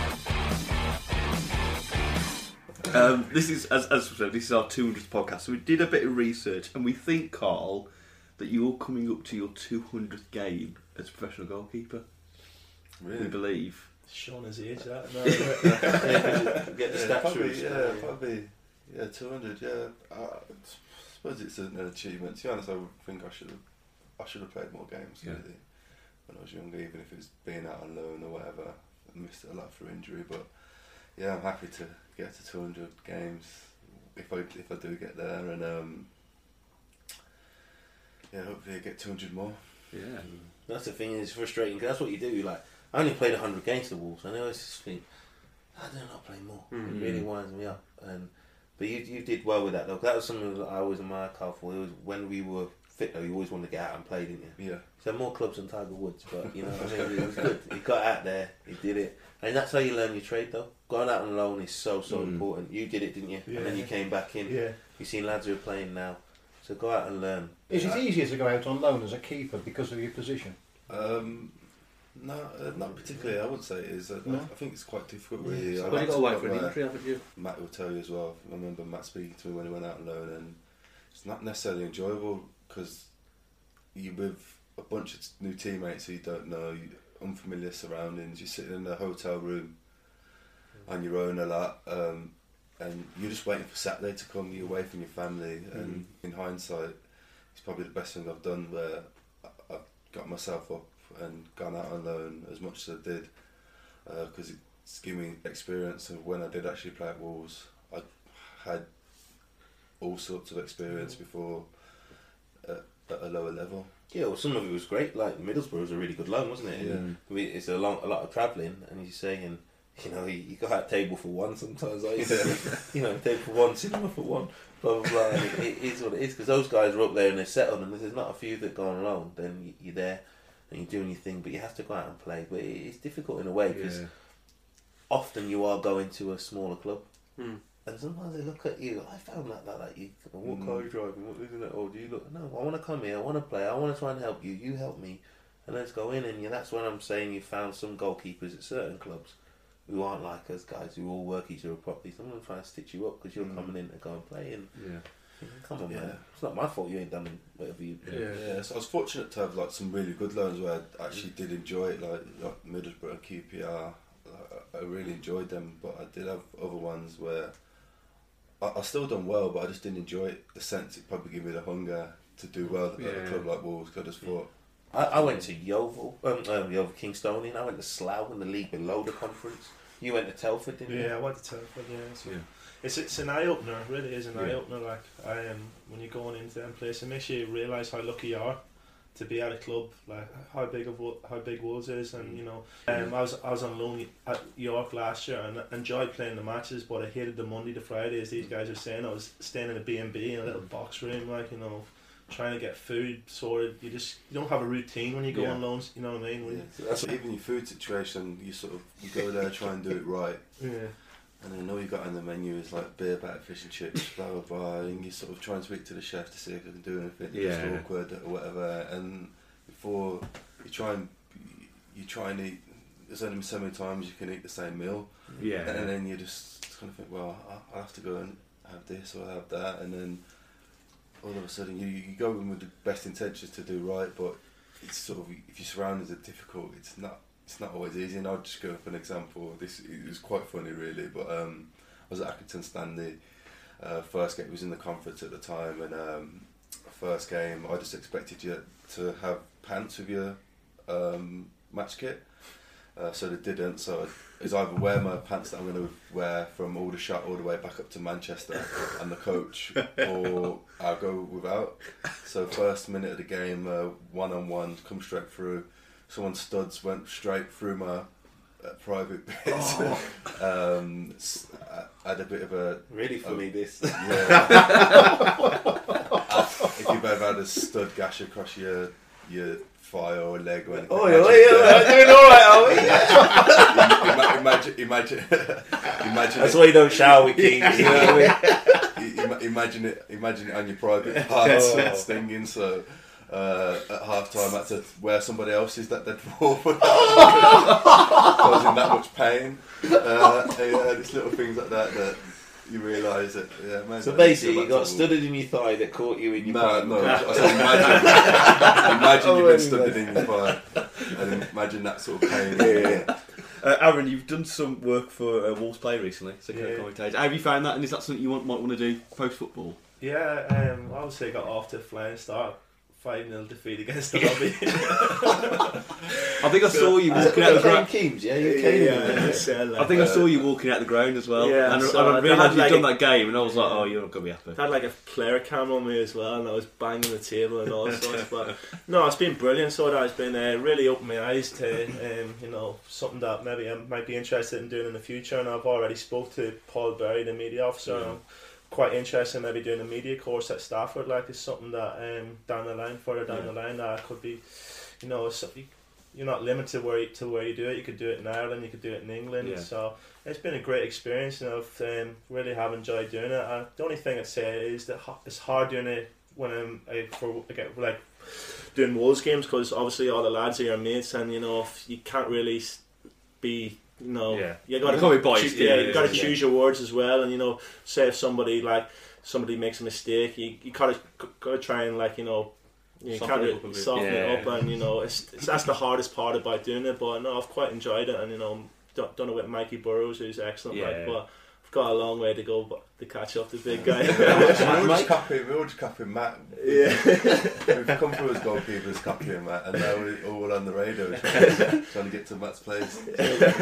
yeah. Um, this is as as we said, this is our 200th podcast. So we did a bit of research, and we think, Carl, that you're coming up to your 200th game as a professional goalkeeper. We Really? believe. Showing his age, that. Get the Yeah, stats probably, through. yeah, probably, yeah, 200, yeah. I suppose it's an achievement. To be honest, I would think I should have, I should have played more games Yeah. really, when I was younger, even if it was being out on loan or whatever. I missed it a lot through injury, but yeah, I'm happy to get to 200 games if I if I do get there, and um, yeah, hopefully I get 200 more. Yeah. That's the thing. It's frustrating because that's what you do. Like I only played hundred games to Wolves, and I always just think, I do not play more. It really winds me up. And but you you did well with that though. that was something that I always admired Carl for. It was when we were fit though. You always wanted to get out and play, didn't you? Yeah, So more clubs than Tiger Woods, but you know, I mean, it was good. He got out there, he did it, and that's how you learn your trade, though. Going out on loan is so so important. You did it, didn't you? And then you came back in. Yeah. You've seen lads who are playing now, so go out and learn. Is it easier to go out on loan as a keeper because of your position? um, no, uh, not particularly. I wouldn't say it is. I, No? I think it's quite difficult, really. I Well, you like got to away put for an injury, haven't you? Matt will tell you as well. I remember Matt speaking to me when he went out on loan, and it's not necessarily enjoyable because you're with a bunch of new teammates who you don't know, unfamiliar surroundings. You're sitting in a hotel room on your own a lot, um, and you're just waiting for Saturday to come. You're away from your family, and in hindsight, it's probably the best thing I've done. Where I- I've got myself up and gone out on loan as much as I did, because it's given me experience of when I did actually play at Wolves. I had all sorts of experience before at, at a lower level. Yeah, well, some of it was great. Like Middlesbrough was a really good loan, wasn't it? And I mean, it's a long, a lot of travelling, and he's saying, you know, you, you got that table for one sometimes. Like, you know, table for one, cinema for one, blah blah blah. It, it is what it is because those guys are up there and they're settled, and if there's not a few that go on alone, then you, you're there and you're doing your thing, but you have to go out and play. But it, it's difficult in a way because Yeah. often you are going to a smaller club. Hmm. And sometimes they look at you. I found that that like you. What car are you driving? What isn't it? Oh, do you look? No, I want to come here. I want to play. I want to try and help you. You help me, and let's go in. And yeah, that's when I'm saying you found some goalkeepers at certain clubs who aren't like us guys who all work each other properly. Some of them try and stitch you up because you're mm. coming in to go and play. And Yeah. come on, Yeah. man, it's not my fault you ain't done whatever you. Yeah. Yeah, so I was fortunate to have like some really good loans where I actually mm. did enjoy it, like like Middlesbrough and QPR. Like, I I really enjoyed them, but I did have other ones where I, I still done well, but I just didn't enjoy it. The sense it probably gave me the hunger to do well at Yeah. a club like Wolves. 'cause I just thought, I, I went to Yeovil, um, um, Yeovil Kingstonian. I went to Slough in the league below the conference. You went to Telford, didn't you? Yeah, I went to Telford. Yeah, so Yeah. it's it's an eye opener. Really is an Yeah. eye opener. Like I um, when you're going into them places, it makes you realise how lucky you are to be at a club like how big of how big Wolves is, and mm. you know, um, I was I was on loan at York last year and I enjoyed playing the matches, but I hated the Monday to Friday, as these mm. guys are saying. I was staying in a B and B in a little mm. box room, like you know. Trying to get food sorted, you just you don't have a routine when you go Yeah. on loans. You know what I mean? Yeah. that's even your food situation. You sort of you go there, try and do it right, yeah. And then all you got on the menu is like beer, batter, fish and chips, blah blah blah. And you sort of try and speak to the chef to see if they can do anything. It's Yeah. awkward or whatever. And before you try and you try and eat, there's only so many times you can eat the same meal, Yeah. and then you just kind of think, well, I- I'll have to go and have this or have that, and then all of a sudden you you go in with the best intentions to do right, but it's sort of if your surroundings are difficult, it's not it's not always easy. And I'll just go for an example. This it was quite funny, really. But um, I was at Accrington Stanley. Uh, first game was in the conference at the time, and um, first game I just expected you to have pants with your um, match kit. Uh, so they didn't. So it's either wear my pants that I'm going to wear from Aldershot all the way back up to Manchester and the coach, or I'll go without. So first minute of the game, one on one, come straight through. Someone studs went straight through my uh, private bits. um, s- I had a bit of a Really funny this. yeah. if you've ever had a stud gash across your your thigh or leg or anything. Oh, yeah, that. doing all right, are we? Ima- imagine, imagine, imagine. That's it, why you don't shower with kings. you know what I mean? imagine it. Imagine it on your private parts Oh. stinging. So uh, at half time, I had to wear somebody else's that they'd worn, causing that much pain. Uh, yeah, just little things like that that you realise that. Yeah, man. So I need to basically, go you got to- studded in your thigh that caught you in your No, no. I said imagine, imagine Oh, you've been anyway. studded in your thigh, and imagine that sort of pain. Yeah. Uh, Aaron, you've done some work for uh, Wolves Play recently, so Yeah. commentator. Have you found that, and is that something you want, might want to do post football? Yeah, um, I would say got off to a flying start. 5 0 defeat against the lobby. I think I saw you walking out the ground. Keems, yeah, you came. yeah, I think I saw you walking out the ground as well. Yeah, and, so and I I realised had you'd like done that game, and I was like, oh, you're not going to be happy. I had like a player camera on me as well, and I was banging the table and all sorts. But no, it's been brilliant. So that it's been uh, really opened my eyes to um, you know something that maybe I might be interested in doing in the future. And I've already spoke to Paul Berry, the media officer. and I'm quite interested in maybe doing a media course at Stafford. Like it's something that um, down the line, further down the line, that could be, you know, something. You're not limited where you, to where you do it. You could do it in Ireland. You could do it in England. Yeah. So it's been a great experience, and I've um, really have enjoyed doing it. Uh, the only thing I'd say is that it's hard doing it when I'm uh, for again, like doing Wolves games because obviously all the lads are your mates, and you know if you can't really be. You know, Yeah. you got You can't be biased, choose, yeah, yeah, you got to choose your words as well, and you know, say if somebody like somebody makes a mistake, you you gotta gotta try and like you know you Soften can't it up a bit. soften it up, and you know, it's, it's that's the hardest part about doing it. But no, I've quite enjoyed it, and you know, done, done it with Mikey Burrows, who's excellent. Yeah. Like, but got a long way to go, but to catch up to the big guy. we're all just copying, we're all just copying Matt. Yeah. We've come through as goalkeepers copying Matt, and now we're all on the radio trying, trying to get to Matt's place.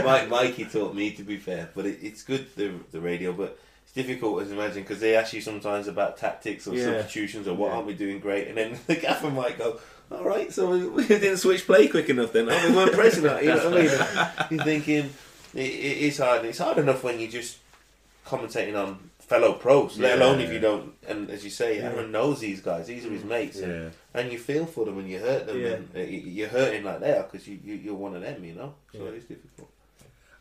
Mike, Mikey taught me to be fair, but it, it's good the the radio, but it's difficult as imagine because they ask you sometimes about tactics or Yeah. substitutions or what aren't we doing great, and then the gaffer might go, "All right, so we, we didn't switch play quick enough then. Oh, we weren't pressing that." You know what I mean? You're thinking it, it is hard. It's hard enough when you're just commentating on fellow pros, let Yeah. alone if you don't. And as you say, Aaron knows these guys; these are his mates, and, Yeah. and you feel for them and you hurt them, Yeah. and uh, you- you're hurting like they are because you, you you're one of them, you know. So it's difficult.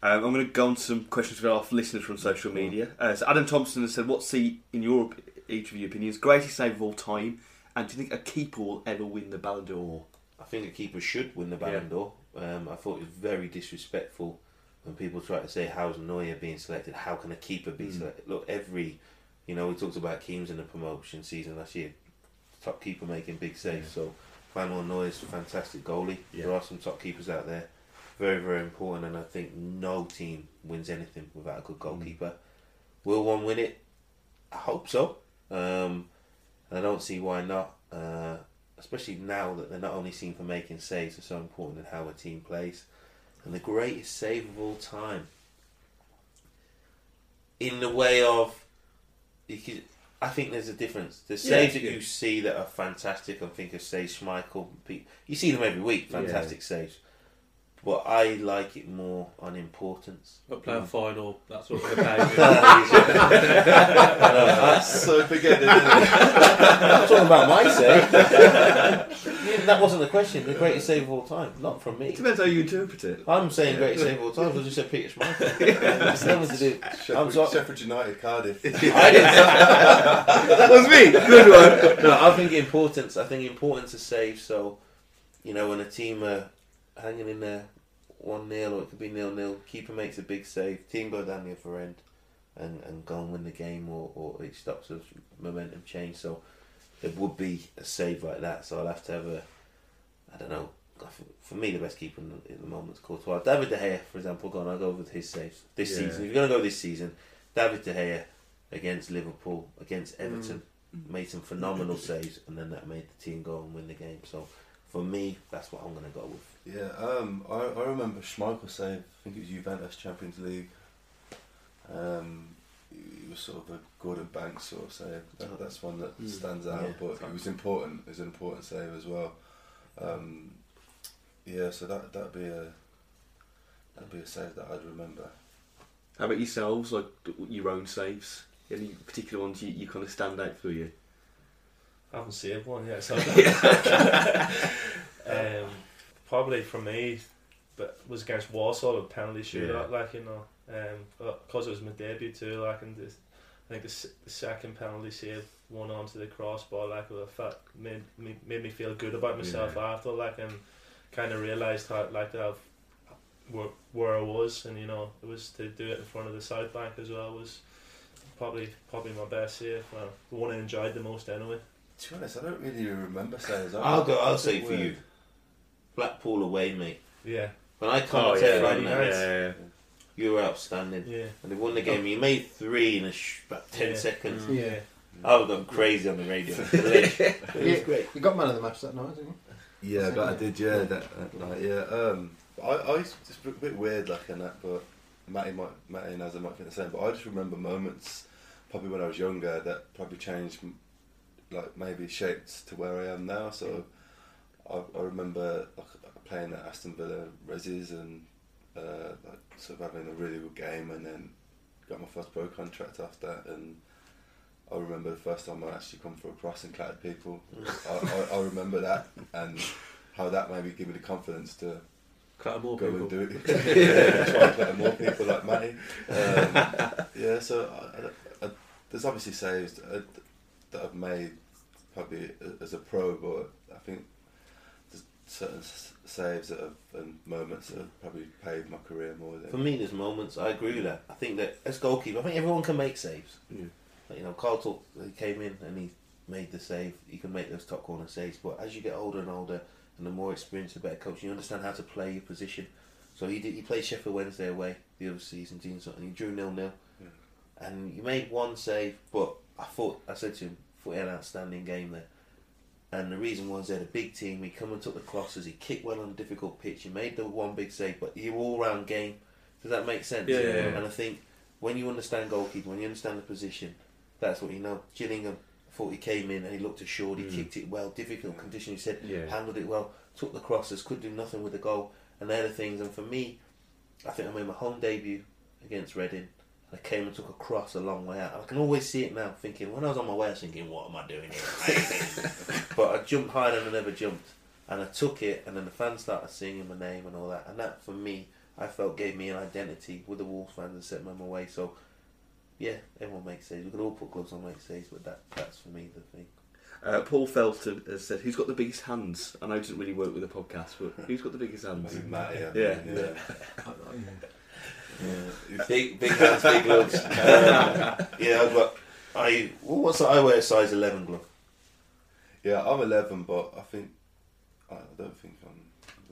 Um, I'm going to go on to some questions from our listeners from social media. Uh, so Adam Thompson has said, "What's the, in your each of your opinions, greatest save of all time? And do you think a keeper will ever win the Ballon d'Or?" I think a keeper should win the Ballon Yeah. d'Or. Um, I thought it was very disrespectful when people try to say how's Neuer being selected. How can a keeper be Mm. selected? Look, every you know we talked about Keames in the promotion season last year. Top keeper making big saves. So Manuel Neuer's a fantastic goalie. Yeah. There are some top keepers out there. Very very important, and I think no team wins anything without a good goalkeeper. Will one win it? I hope so. Um, I don't see why not. Uh, especially now that they're not only seen for making saves, they're so important in how a team plays. And the greatest save of all time, in the way of, you could, I think there's a difference. The saves that yeah. you see that are fantastic, I think of say Schmeichel, you see them every week, fantastic saves. But I like it more on importance. But playing final, that's what we're paying. so forget it. I'm talking about my save. Yeah, that wasn't the question. The greatest save of all time, not from me. It Depends how you interpret it. I'm saying greatest save of all time. I just said Peter Schmeichel. It's nothing to do. I'm Sheffield, sorry. Sheffield United, Cardiff. I didn't. That was me. Good one. no, I think importance. I think importance is save. So, you know, when a team are hanging in there one 0 or it could be nil nil, keeper makes a big save. Team go down the other end and, and go and win the game, or, or it stops the momentum change. So, there would be a save like that. So I'll have to have a. I don't know. For me, the best keeper in the, in the moment is Courtois. David De Gea, for example, gone. I'll go with his saves this Yeah. season. If you're going to go this season, David De Gea against Liverpool, against mm. Everton, mm. made some phenomenal saves, and then that made the team go and win the game. So for me, that's what I'm going to go with. Yeah, um, I, I remember Schmeichel save. I think it was Juventus Champions League. Um, it was sort of a Gordon Banks sort of save. That, that's one that stands out, Yeah. but it was important. It was an important save as well. Um, yeah, so that that'd be a that'd be a save that I'd remember. How about yourselves? Like your own saves? Any particular ones you, you kind of stand out for you? I haven't saved one yet, so um, probably for me, but was against Walsall a penalty shootout, Yeah. like you know, um, because it was my debut too, like and this, I think the, the second penalty save one onto the crossbar, like it felt, made me made me feel good about myself after, like and kind of realised how like how where, where I was, and you know, it was to do it in front of the South Bank as well was probably probably my best save. Well, the one I enjoyed the most anyway. To be honest, I don't really remember saves. I- I'll go. I'll say for we're- you, Blackpool away, mate. Yeah, When I Oh commentated yeah, on Friday that, night. yeah, yeah. you were outstanding. yeah, And they won the game. You made three in a sh- about ten Yeah. seconds. yeah. I would have gone crazy on the radio. it was Yeah. great. You got man of the match that night, didn't you? Yeah, but I did. Yeah, that, that night. Yeah. Um, I, I used to- it's a bit weird like in that, but Matty might, Matty and Azza might think the same. But I just remember moments, probably when I was younger, that probably changed, like maybe shaped to where I am now. So I, I remember like, playing at Aston Villa Resis and uh, like sort of having a really good game, and then got my first pro contract after that, and. I remember the first time I actually come for a cross and clattered people. I, I, I remember that and how that maybe give me the confidence to Quite more go people. and do it. yeah, try and clatter more people like Matty. Um, yeah, so I, there's obviously saves that, I've made probably as a pro, but I think there's certain s- saves that have and moments that have probably paved my career more Than For me, there's moments. I agree with that. I think that as goalkeeper, I think everyone can make saves. Yeah. Like, you know, Carl talk, he came in and he made the save. He can make those top corner saves. But as you get older and older, and the more experienced, the better coach, you understand how to play your position. So he did. He played Sheffield Wednesday away the other season, Dean Sutton. He drew nil nil, Yeah. and you made one save. But I thought I said to him, "thought he had an outstanding game there." And the reason was they're a big team. He come and took the crosses. He kicked well on a difficult pitch. He made the one big save, but he all round game. Does that make sense? Yeah, yeah, yeah. And I think when you understand goalkeeper, when you understand the position, that's what you know. Gillingham, thought he came in and he looked assured. He mm. kicked it well, difficult condition. He said Yeah. handled it well, took the crosses, could do nothing with the goal, and they're the things. And for me, I think I made my home debut against Reading. I came and took a cross a long way out. I can always see it now, thinking when I was on my way, I was thinking, "What am I doing here?" but I jumped higher than I never jumped, and I took it, and then the fans started singing my name and all that, and that for me, I felt gave me an identity with the Wolves fans and set me on my way. So, yeah, everyone makes saves. We could all put gloves on, make saves, but that that's for me the thing. Uh, Paul Felton has said, "Who's got the biggest hands?" I know it doesn't really work with the podcast, but who's got the biggest hands? Maybe Matt, yeah. Yeah. yeah. Big, big hands, big gloves. Um, yeah, but I well, what's that? I wear a size eleven glove. Yeah, I'm 11, but I think I don't think I'm,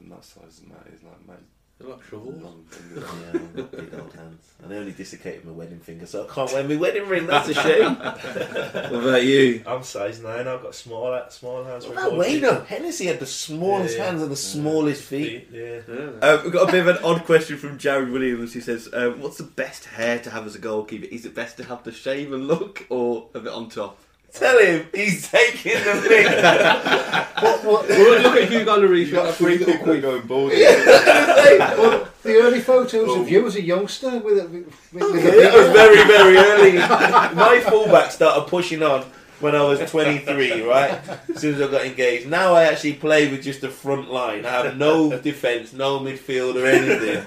I'm that size as Matt is. Like Matt, They're like shovels. long fingers. Yeah, I've got big old hands, and they only dislocated my wedding finger, so I can't wear my wedding ring. That's a shame. what about you? I'm size nine. I've got small small hands. What for about goalkeeper. Wayno? Hennessey had the smallest Yeah, yeah. hands and the smallest feet. Yeah. Uh, we've got a bit of an odd question from Jared Williams. He says, um, "What's the best hair to have as a goalkeeper? Is it best to have the shaven look or have it on top?" Tell him he's taking the thing. What, what, Well, look at Hugo Lloris. You got three that people quick- going bald. well, the early photos of oh. you as a youngster with a, with, with a It was very, very early. My fullback started pushing on when I was 23, right? As soon as I got engaged. Now I actually play with just the front line. I have no defence, no midfield or anything.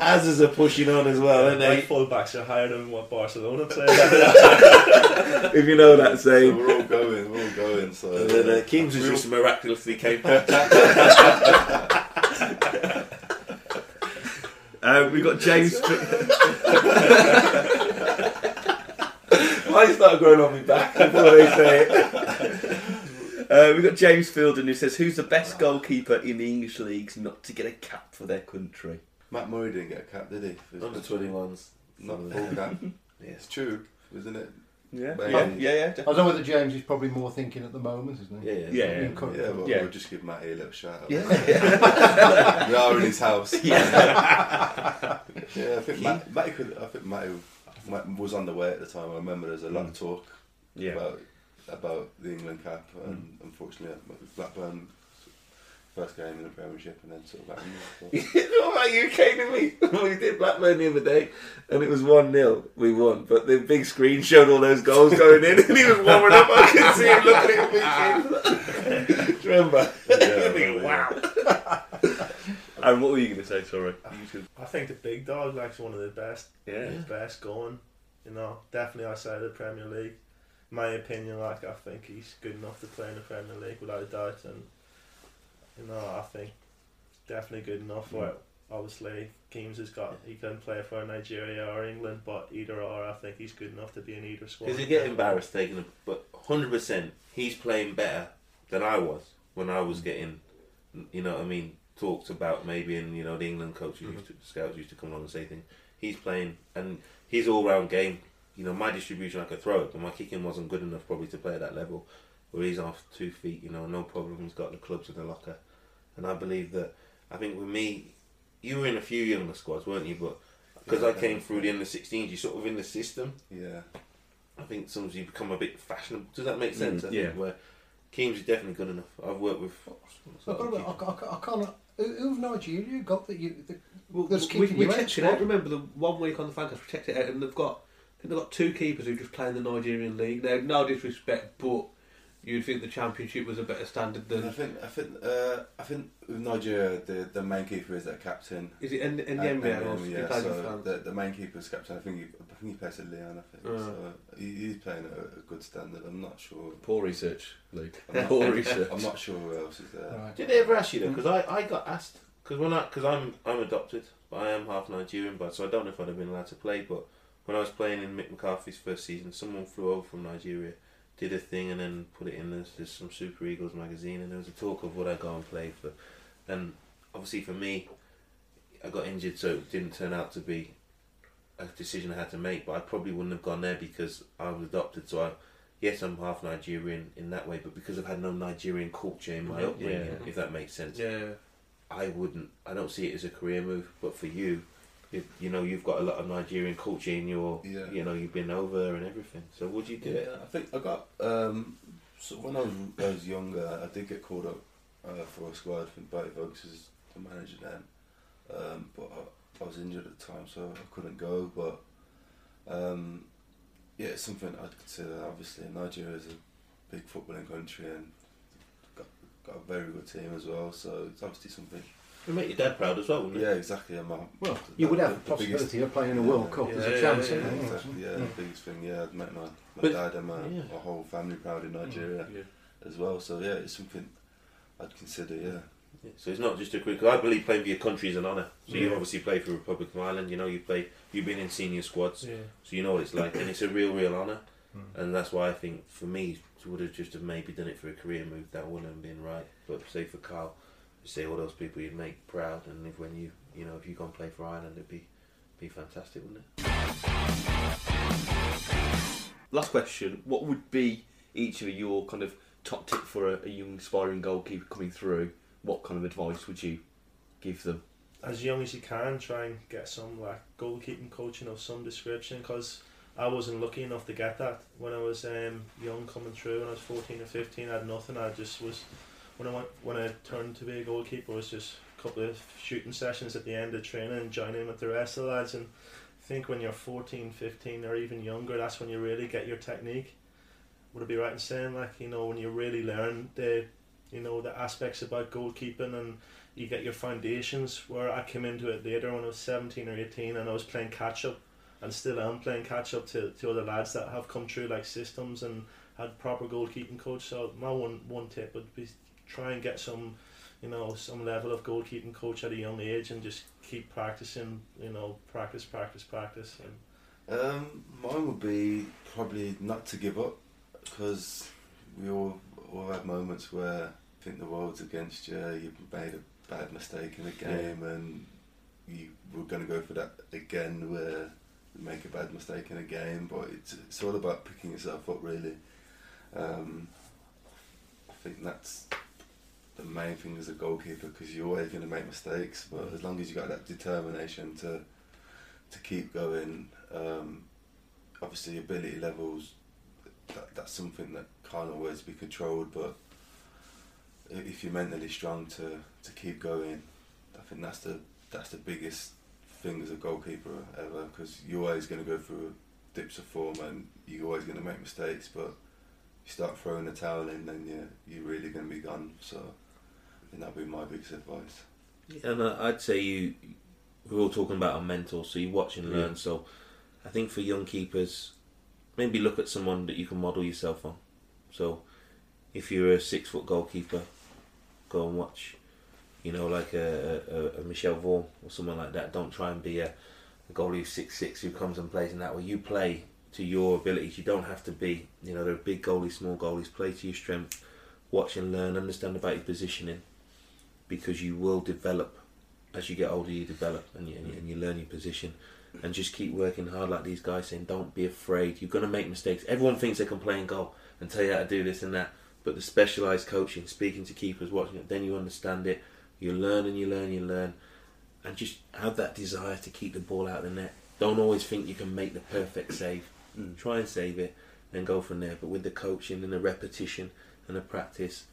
As is are pushing on as well, aren't My they? fullbacks are higher than what Barcelona play. If you know that So saying. we're all going, we're all going. So And then uh, Keames has just miraculously came back. Uh, we've got James. Mine started growing on me back before they say it. Uh, we've got James Fielden who says, "Who's the best goalkeeper in the English leagues not to get a cap for their country?" Matt Murray didn't get a cap, did he? For his Under 21s. Not full cap. Yeah. It's true, isn't it? Yeah, Maybe. yeah, yeah. yeah. I don't know whether James is probably more thinking at the moment, isn't he? Yeah, yeah. Yeah, In current- Yeah, but Yeah. we'll just give Matty a little shout out. Yeah. we are in his house. Yeah. Yeah, I think Matt, Matty could. I think Matty, Matty was on the way at the time. I remember there was a lot of talk Yeah. about about the England cap, and unfortunately, uh, Blackburn first game in the Premiership, and then sort of back in. What about you me? we did Blackburn the other day, and it was 1 0. We won, but the big screen showed all those goals going in, and he was warming up. I could see him looking at me. Do you remember? Yeah, think, yeah. Wow. And what were you going to say? Sorry. I think the big dog like one of the best, Yeah. the best going. You know, definitely outside of the Premier League. My opinion, like I think he's good enough to play in the Premier League without a doubt, and you know I think definitely good enough. Mm. Where obviously Keames has got he can play for Nigeria or England, but either or I think he's good enough to be in either squad. Because you get embarrassed taking him, but 100% he's playing better than I was when I was getting, you know what I mean, talked about maybe, and you know, the England coaches, used mm-hmm. to, scouts used to come along and say things. He's playing, and his all round game, you know, my distribution, I could throw it, but my kicking wasn't good enough probably to play at that level. Where he's off two feet, you know, no problem, he's got the clubs in the locker. And I believe that, I think with me, you were in a few younger squads, weren't you? But because I came through the under 16s, you're sort of in the system. Yeah, I think sometimes you become a bit fashionable. Does that make mm, sense? I yeah. think where Keames is definitely good enough. I've worked with. I, I, I, I can't. Who, who've Nigeria got that you? That, Well, that's we, keeping we you checked it out. Remember the one week on the fancast, we checked it out, and they've got, I think they've got two keepers who just play in the Nigerian league. Now, no disrespect, but you'd think the championship was a better standard And I than. think I think uh, I think with Nigeria, the the main keeper is their captain. Is it in, in the And- NBA? and, or yeah, so the, the main keeper's captain. I think he, I think he plays at Leon. I think Uh. so. He, he's playing at a, a good standard. I'm not sure. Poor research, Luke. I'm not, Poor research. I'm not sure who else is there. Right. Did they ever ask you though? Because I, I got asked because when I because I'm I'm adopted, but I am half Nigerian, but so I don't know if I'd have been allowed to play. But when I was playing in Mick McCarthy's first season, someone flew over from Nigeria did a thing and then put it in this, this some Super Eagles magazine, and there was a talk of would I go and play for, and obviously for me, I got injured, so it didn't turn out to be a decision I had to make. But I probably wouldn't have gone there because I was adopted. So I, yes, I'm half Nigerian in that way, but because I've had no Nigerian culture in my upbringing, Yeah. if that makes sense, Yeah. I wouldn't. I don't see it as a career move. But for you, you, you know, you've got a lot of Nigerian culture in your. Yeah. You know, you've been over and everything. So would you do Yeah, it? I think I got. Um, so when I was, I was younger, I did get called up uh, for a squad. I think Berti Vogts is the manager then, um, but I, I was injured at the time, so I couldn't go. But um, yeah, it's something I'd consider. Obviously, Nigeria is a big footballing country and got got a very good team as well. So it's obviously something. You make your dad proud as well, wouldn't Yeah, exactly. I'm, Well, you would have the the biggest- possibility of playing in a World Cup as Yeah, a yeah, chance. yeah, isn't Yeah, it? exactly. Yeah, the biggest thing. Yeah, I'd make my, my But- dad and my, Yeah. my whole family proud in Nigeria Yeah. as well. So yeah, it's something I'd consider. Yeah. Yeah, So it's not just a career. 'cause I believe playing for your country is an honour. So you obviously play for Republic of Ireland. You know you play. You've been in senior squads, Yeah. so you know what it's like, and it's a real, real honour. Mm. And that's why I think for me, would have just have maybe done it for a career move. That wouldn't have been right. But say for Carl, say all those people you'd make proud, and if when you, you know, if you go and play for Ireland, it'd be, be fantastic, wouldn't it? Last question: What would be each of your kind of top tip for a, a young aspiring goalkeeper coming through? What kind of advice would you give them? as young as you can, try and get some like goalkeeping coaching of some description because I wasn't lucky enough to get that when I was um, young coming through. When I was fourteen or fifteen, I had nothing. I just was when I went when I turned to be a goalkeeper it was just a couple of shooting sessions at the end of training and joining with the rest of the lads. And I think when you're 14, 15 or even younger, that's when you really get your technique. Would it be right in saying like you know when you really learn the you know the aspects about goalkeeping and you get your foundations where I came into it later when I was 17 or 18 and I was playing catch up and still am playing catch up to, to other lads that have come through like systems and had proper goalkeeping coach so my one one tip would be try and get some you know some level of goalkeeping coach at a young age and just keep practicing you know practice practice practice and Um, mine would be probably not to give up because we all all have moments where I think the world's against you. You've made a bad mistake in a game, and you were going to go for that again, where you make a bad mistake in a game. But it's it's all about picking yourself up, really. Um, I think that's the main thing as a goalkeeper because you're always going to make mistakes. But as long as you got that determination to to keep going. Um, obviously, ability levels, that, that's something that can't always be controlled, but if you're mentally strong to, to keep going, I think that's the that's the biggest thing as a goalkeeper ever because you're always going to go through dips of form and you're always going to make mistakes, but you start throwing the towel in, then you're, you're really going to be gone. So I think that'd be my biggest advice. And uh, I'd say you, we're all talking about a mentor, so you watch and learn. Yeah. So I think for young keepers, maybe look at someone that you can model yourself on. So if you're a six foot goalkeeper, go and watch, you know, like a, a, a Michel Vorm or someone like that. Don't try and be a, a goalie who's six six who comes and plays in that way. You play to your abilities. You don't have to be, you know, there are big goalies, small goalies. Play to your strength. Watch and learn. Understand about your positioning, because you will develop as you get older. You develop and you, and you, and you learn your position. And just keep working hard, like these guys saying. Don't be afraid. You're gonna make mistakes. Everyone thinks they can play and goal and tell you how to do this and that. But the specialised coaching, speaking to keepers, watching it, then you understand it. You learn and you learn, and you learn, and just have that desire to keep the ball out of the net. Don't always think you can make the perfect save. Mm. Try and save it, then go from there. But with the coaching and the repetition and the practice,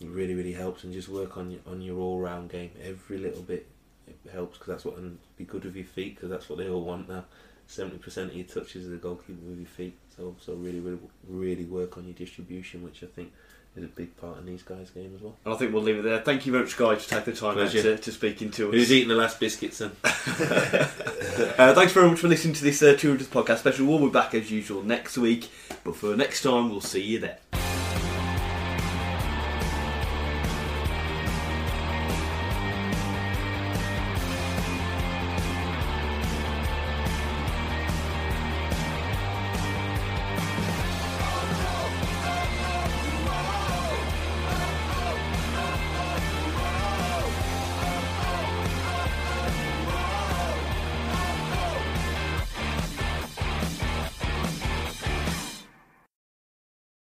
it really, really helps. And just work on your, on your all round game. Every little bit it helps because that's what and be good with your feet because that's what they all want now. Seventy percent of your touches as a goalkeeper with your feet. So so really, really, really work on your distribution, which I think is a big part in these guys' game as well. And I think we'll leave it there. Thank you very much, guys, for taking the time out to, to speaking to us. Who's eating the last biscuits then? Uh, thanks very much for listening to this uh, 200th podcast special. We'll be back as usual next week, but for next time, we'll see you there.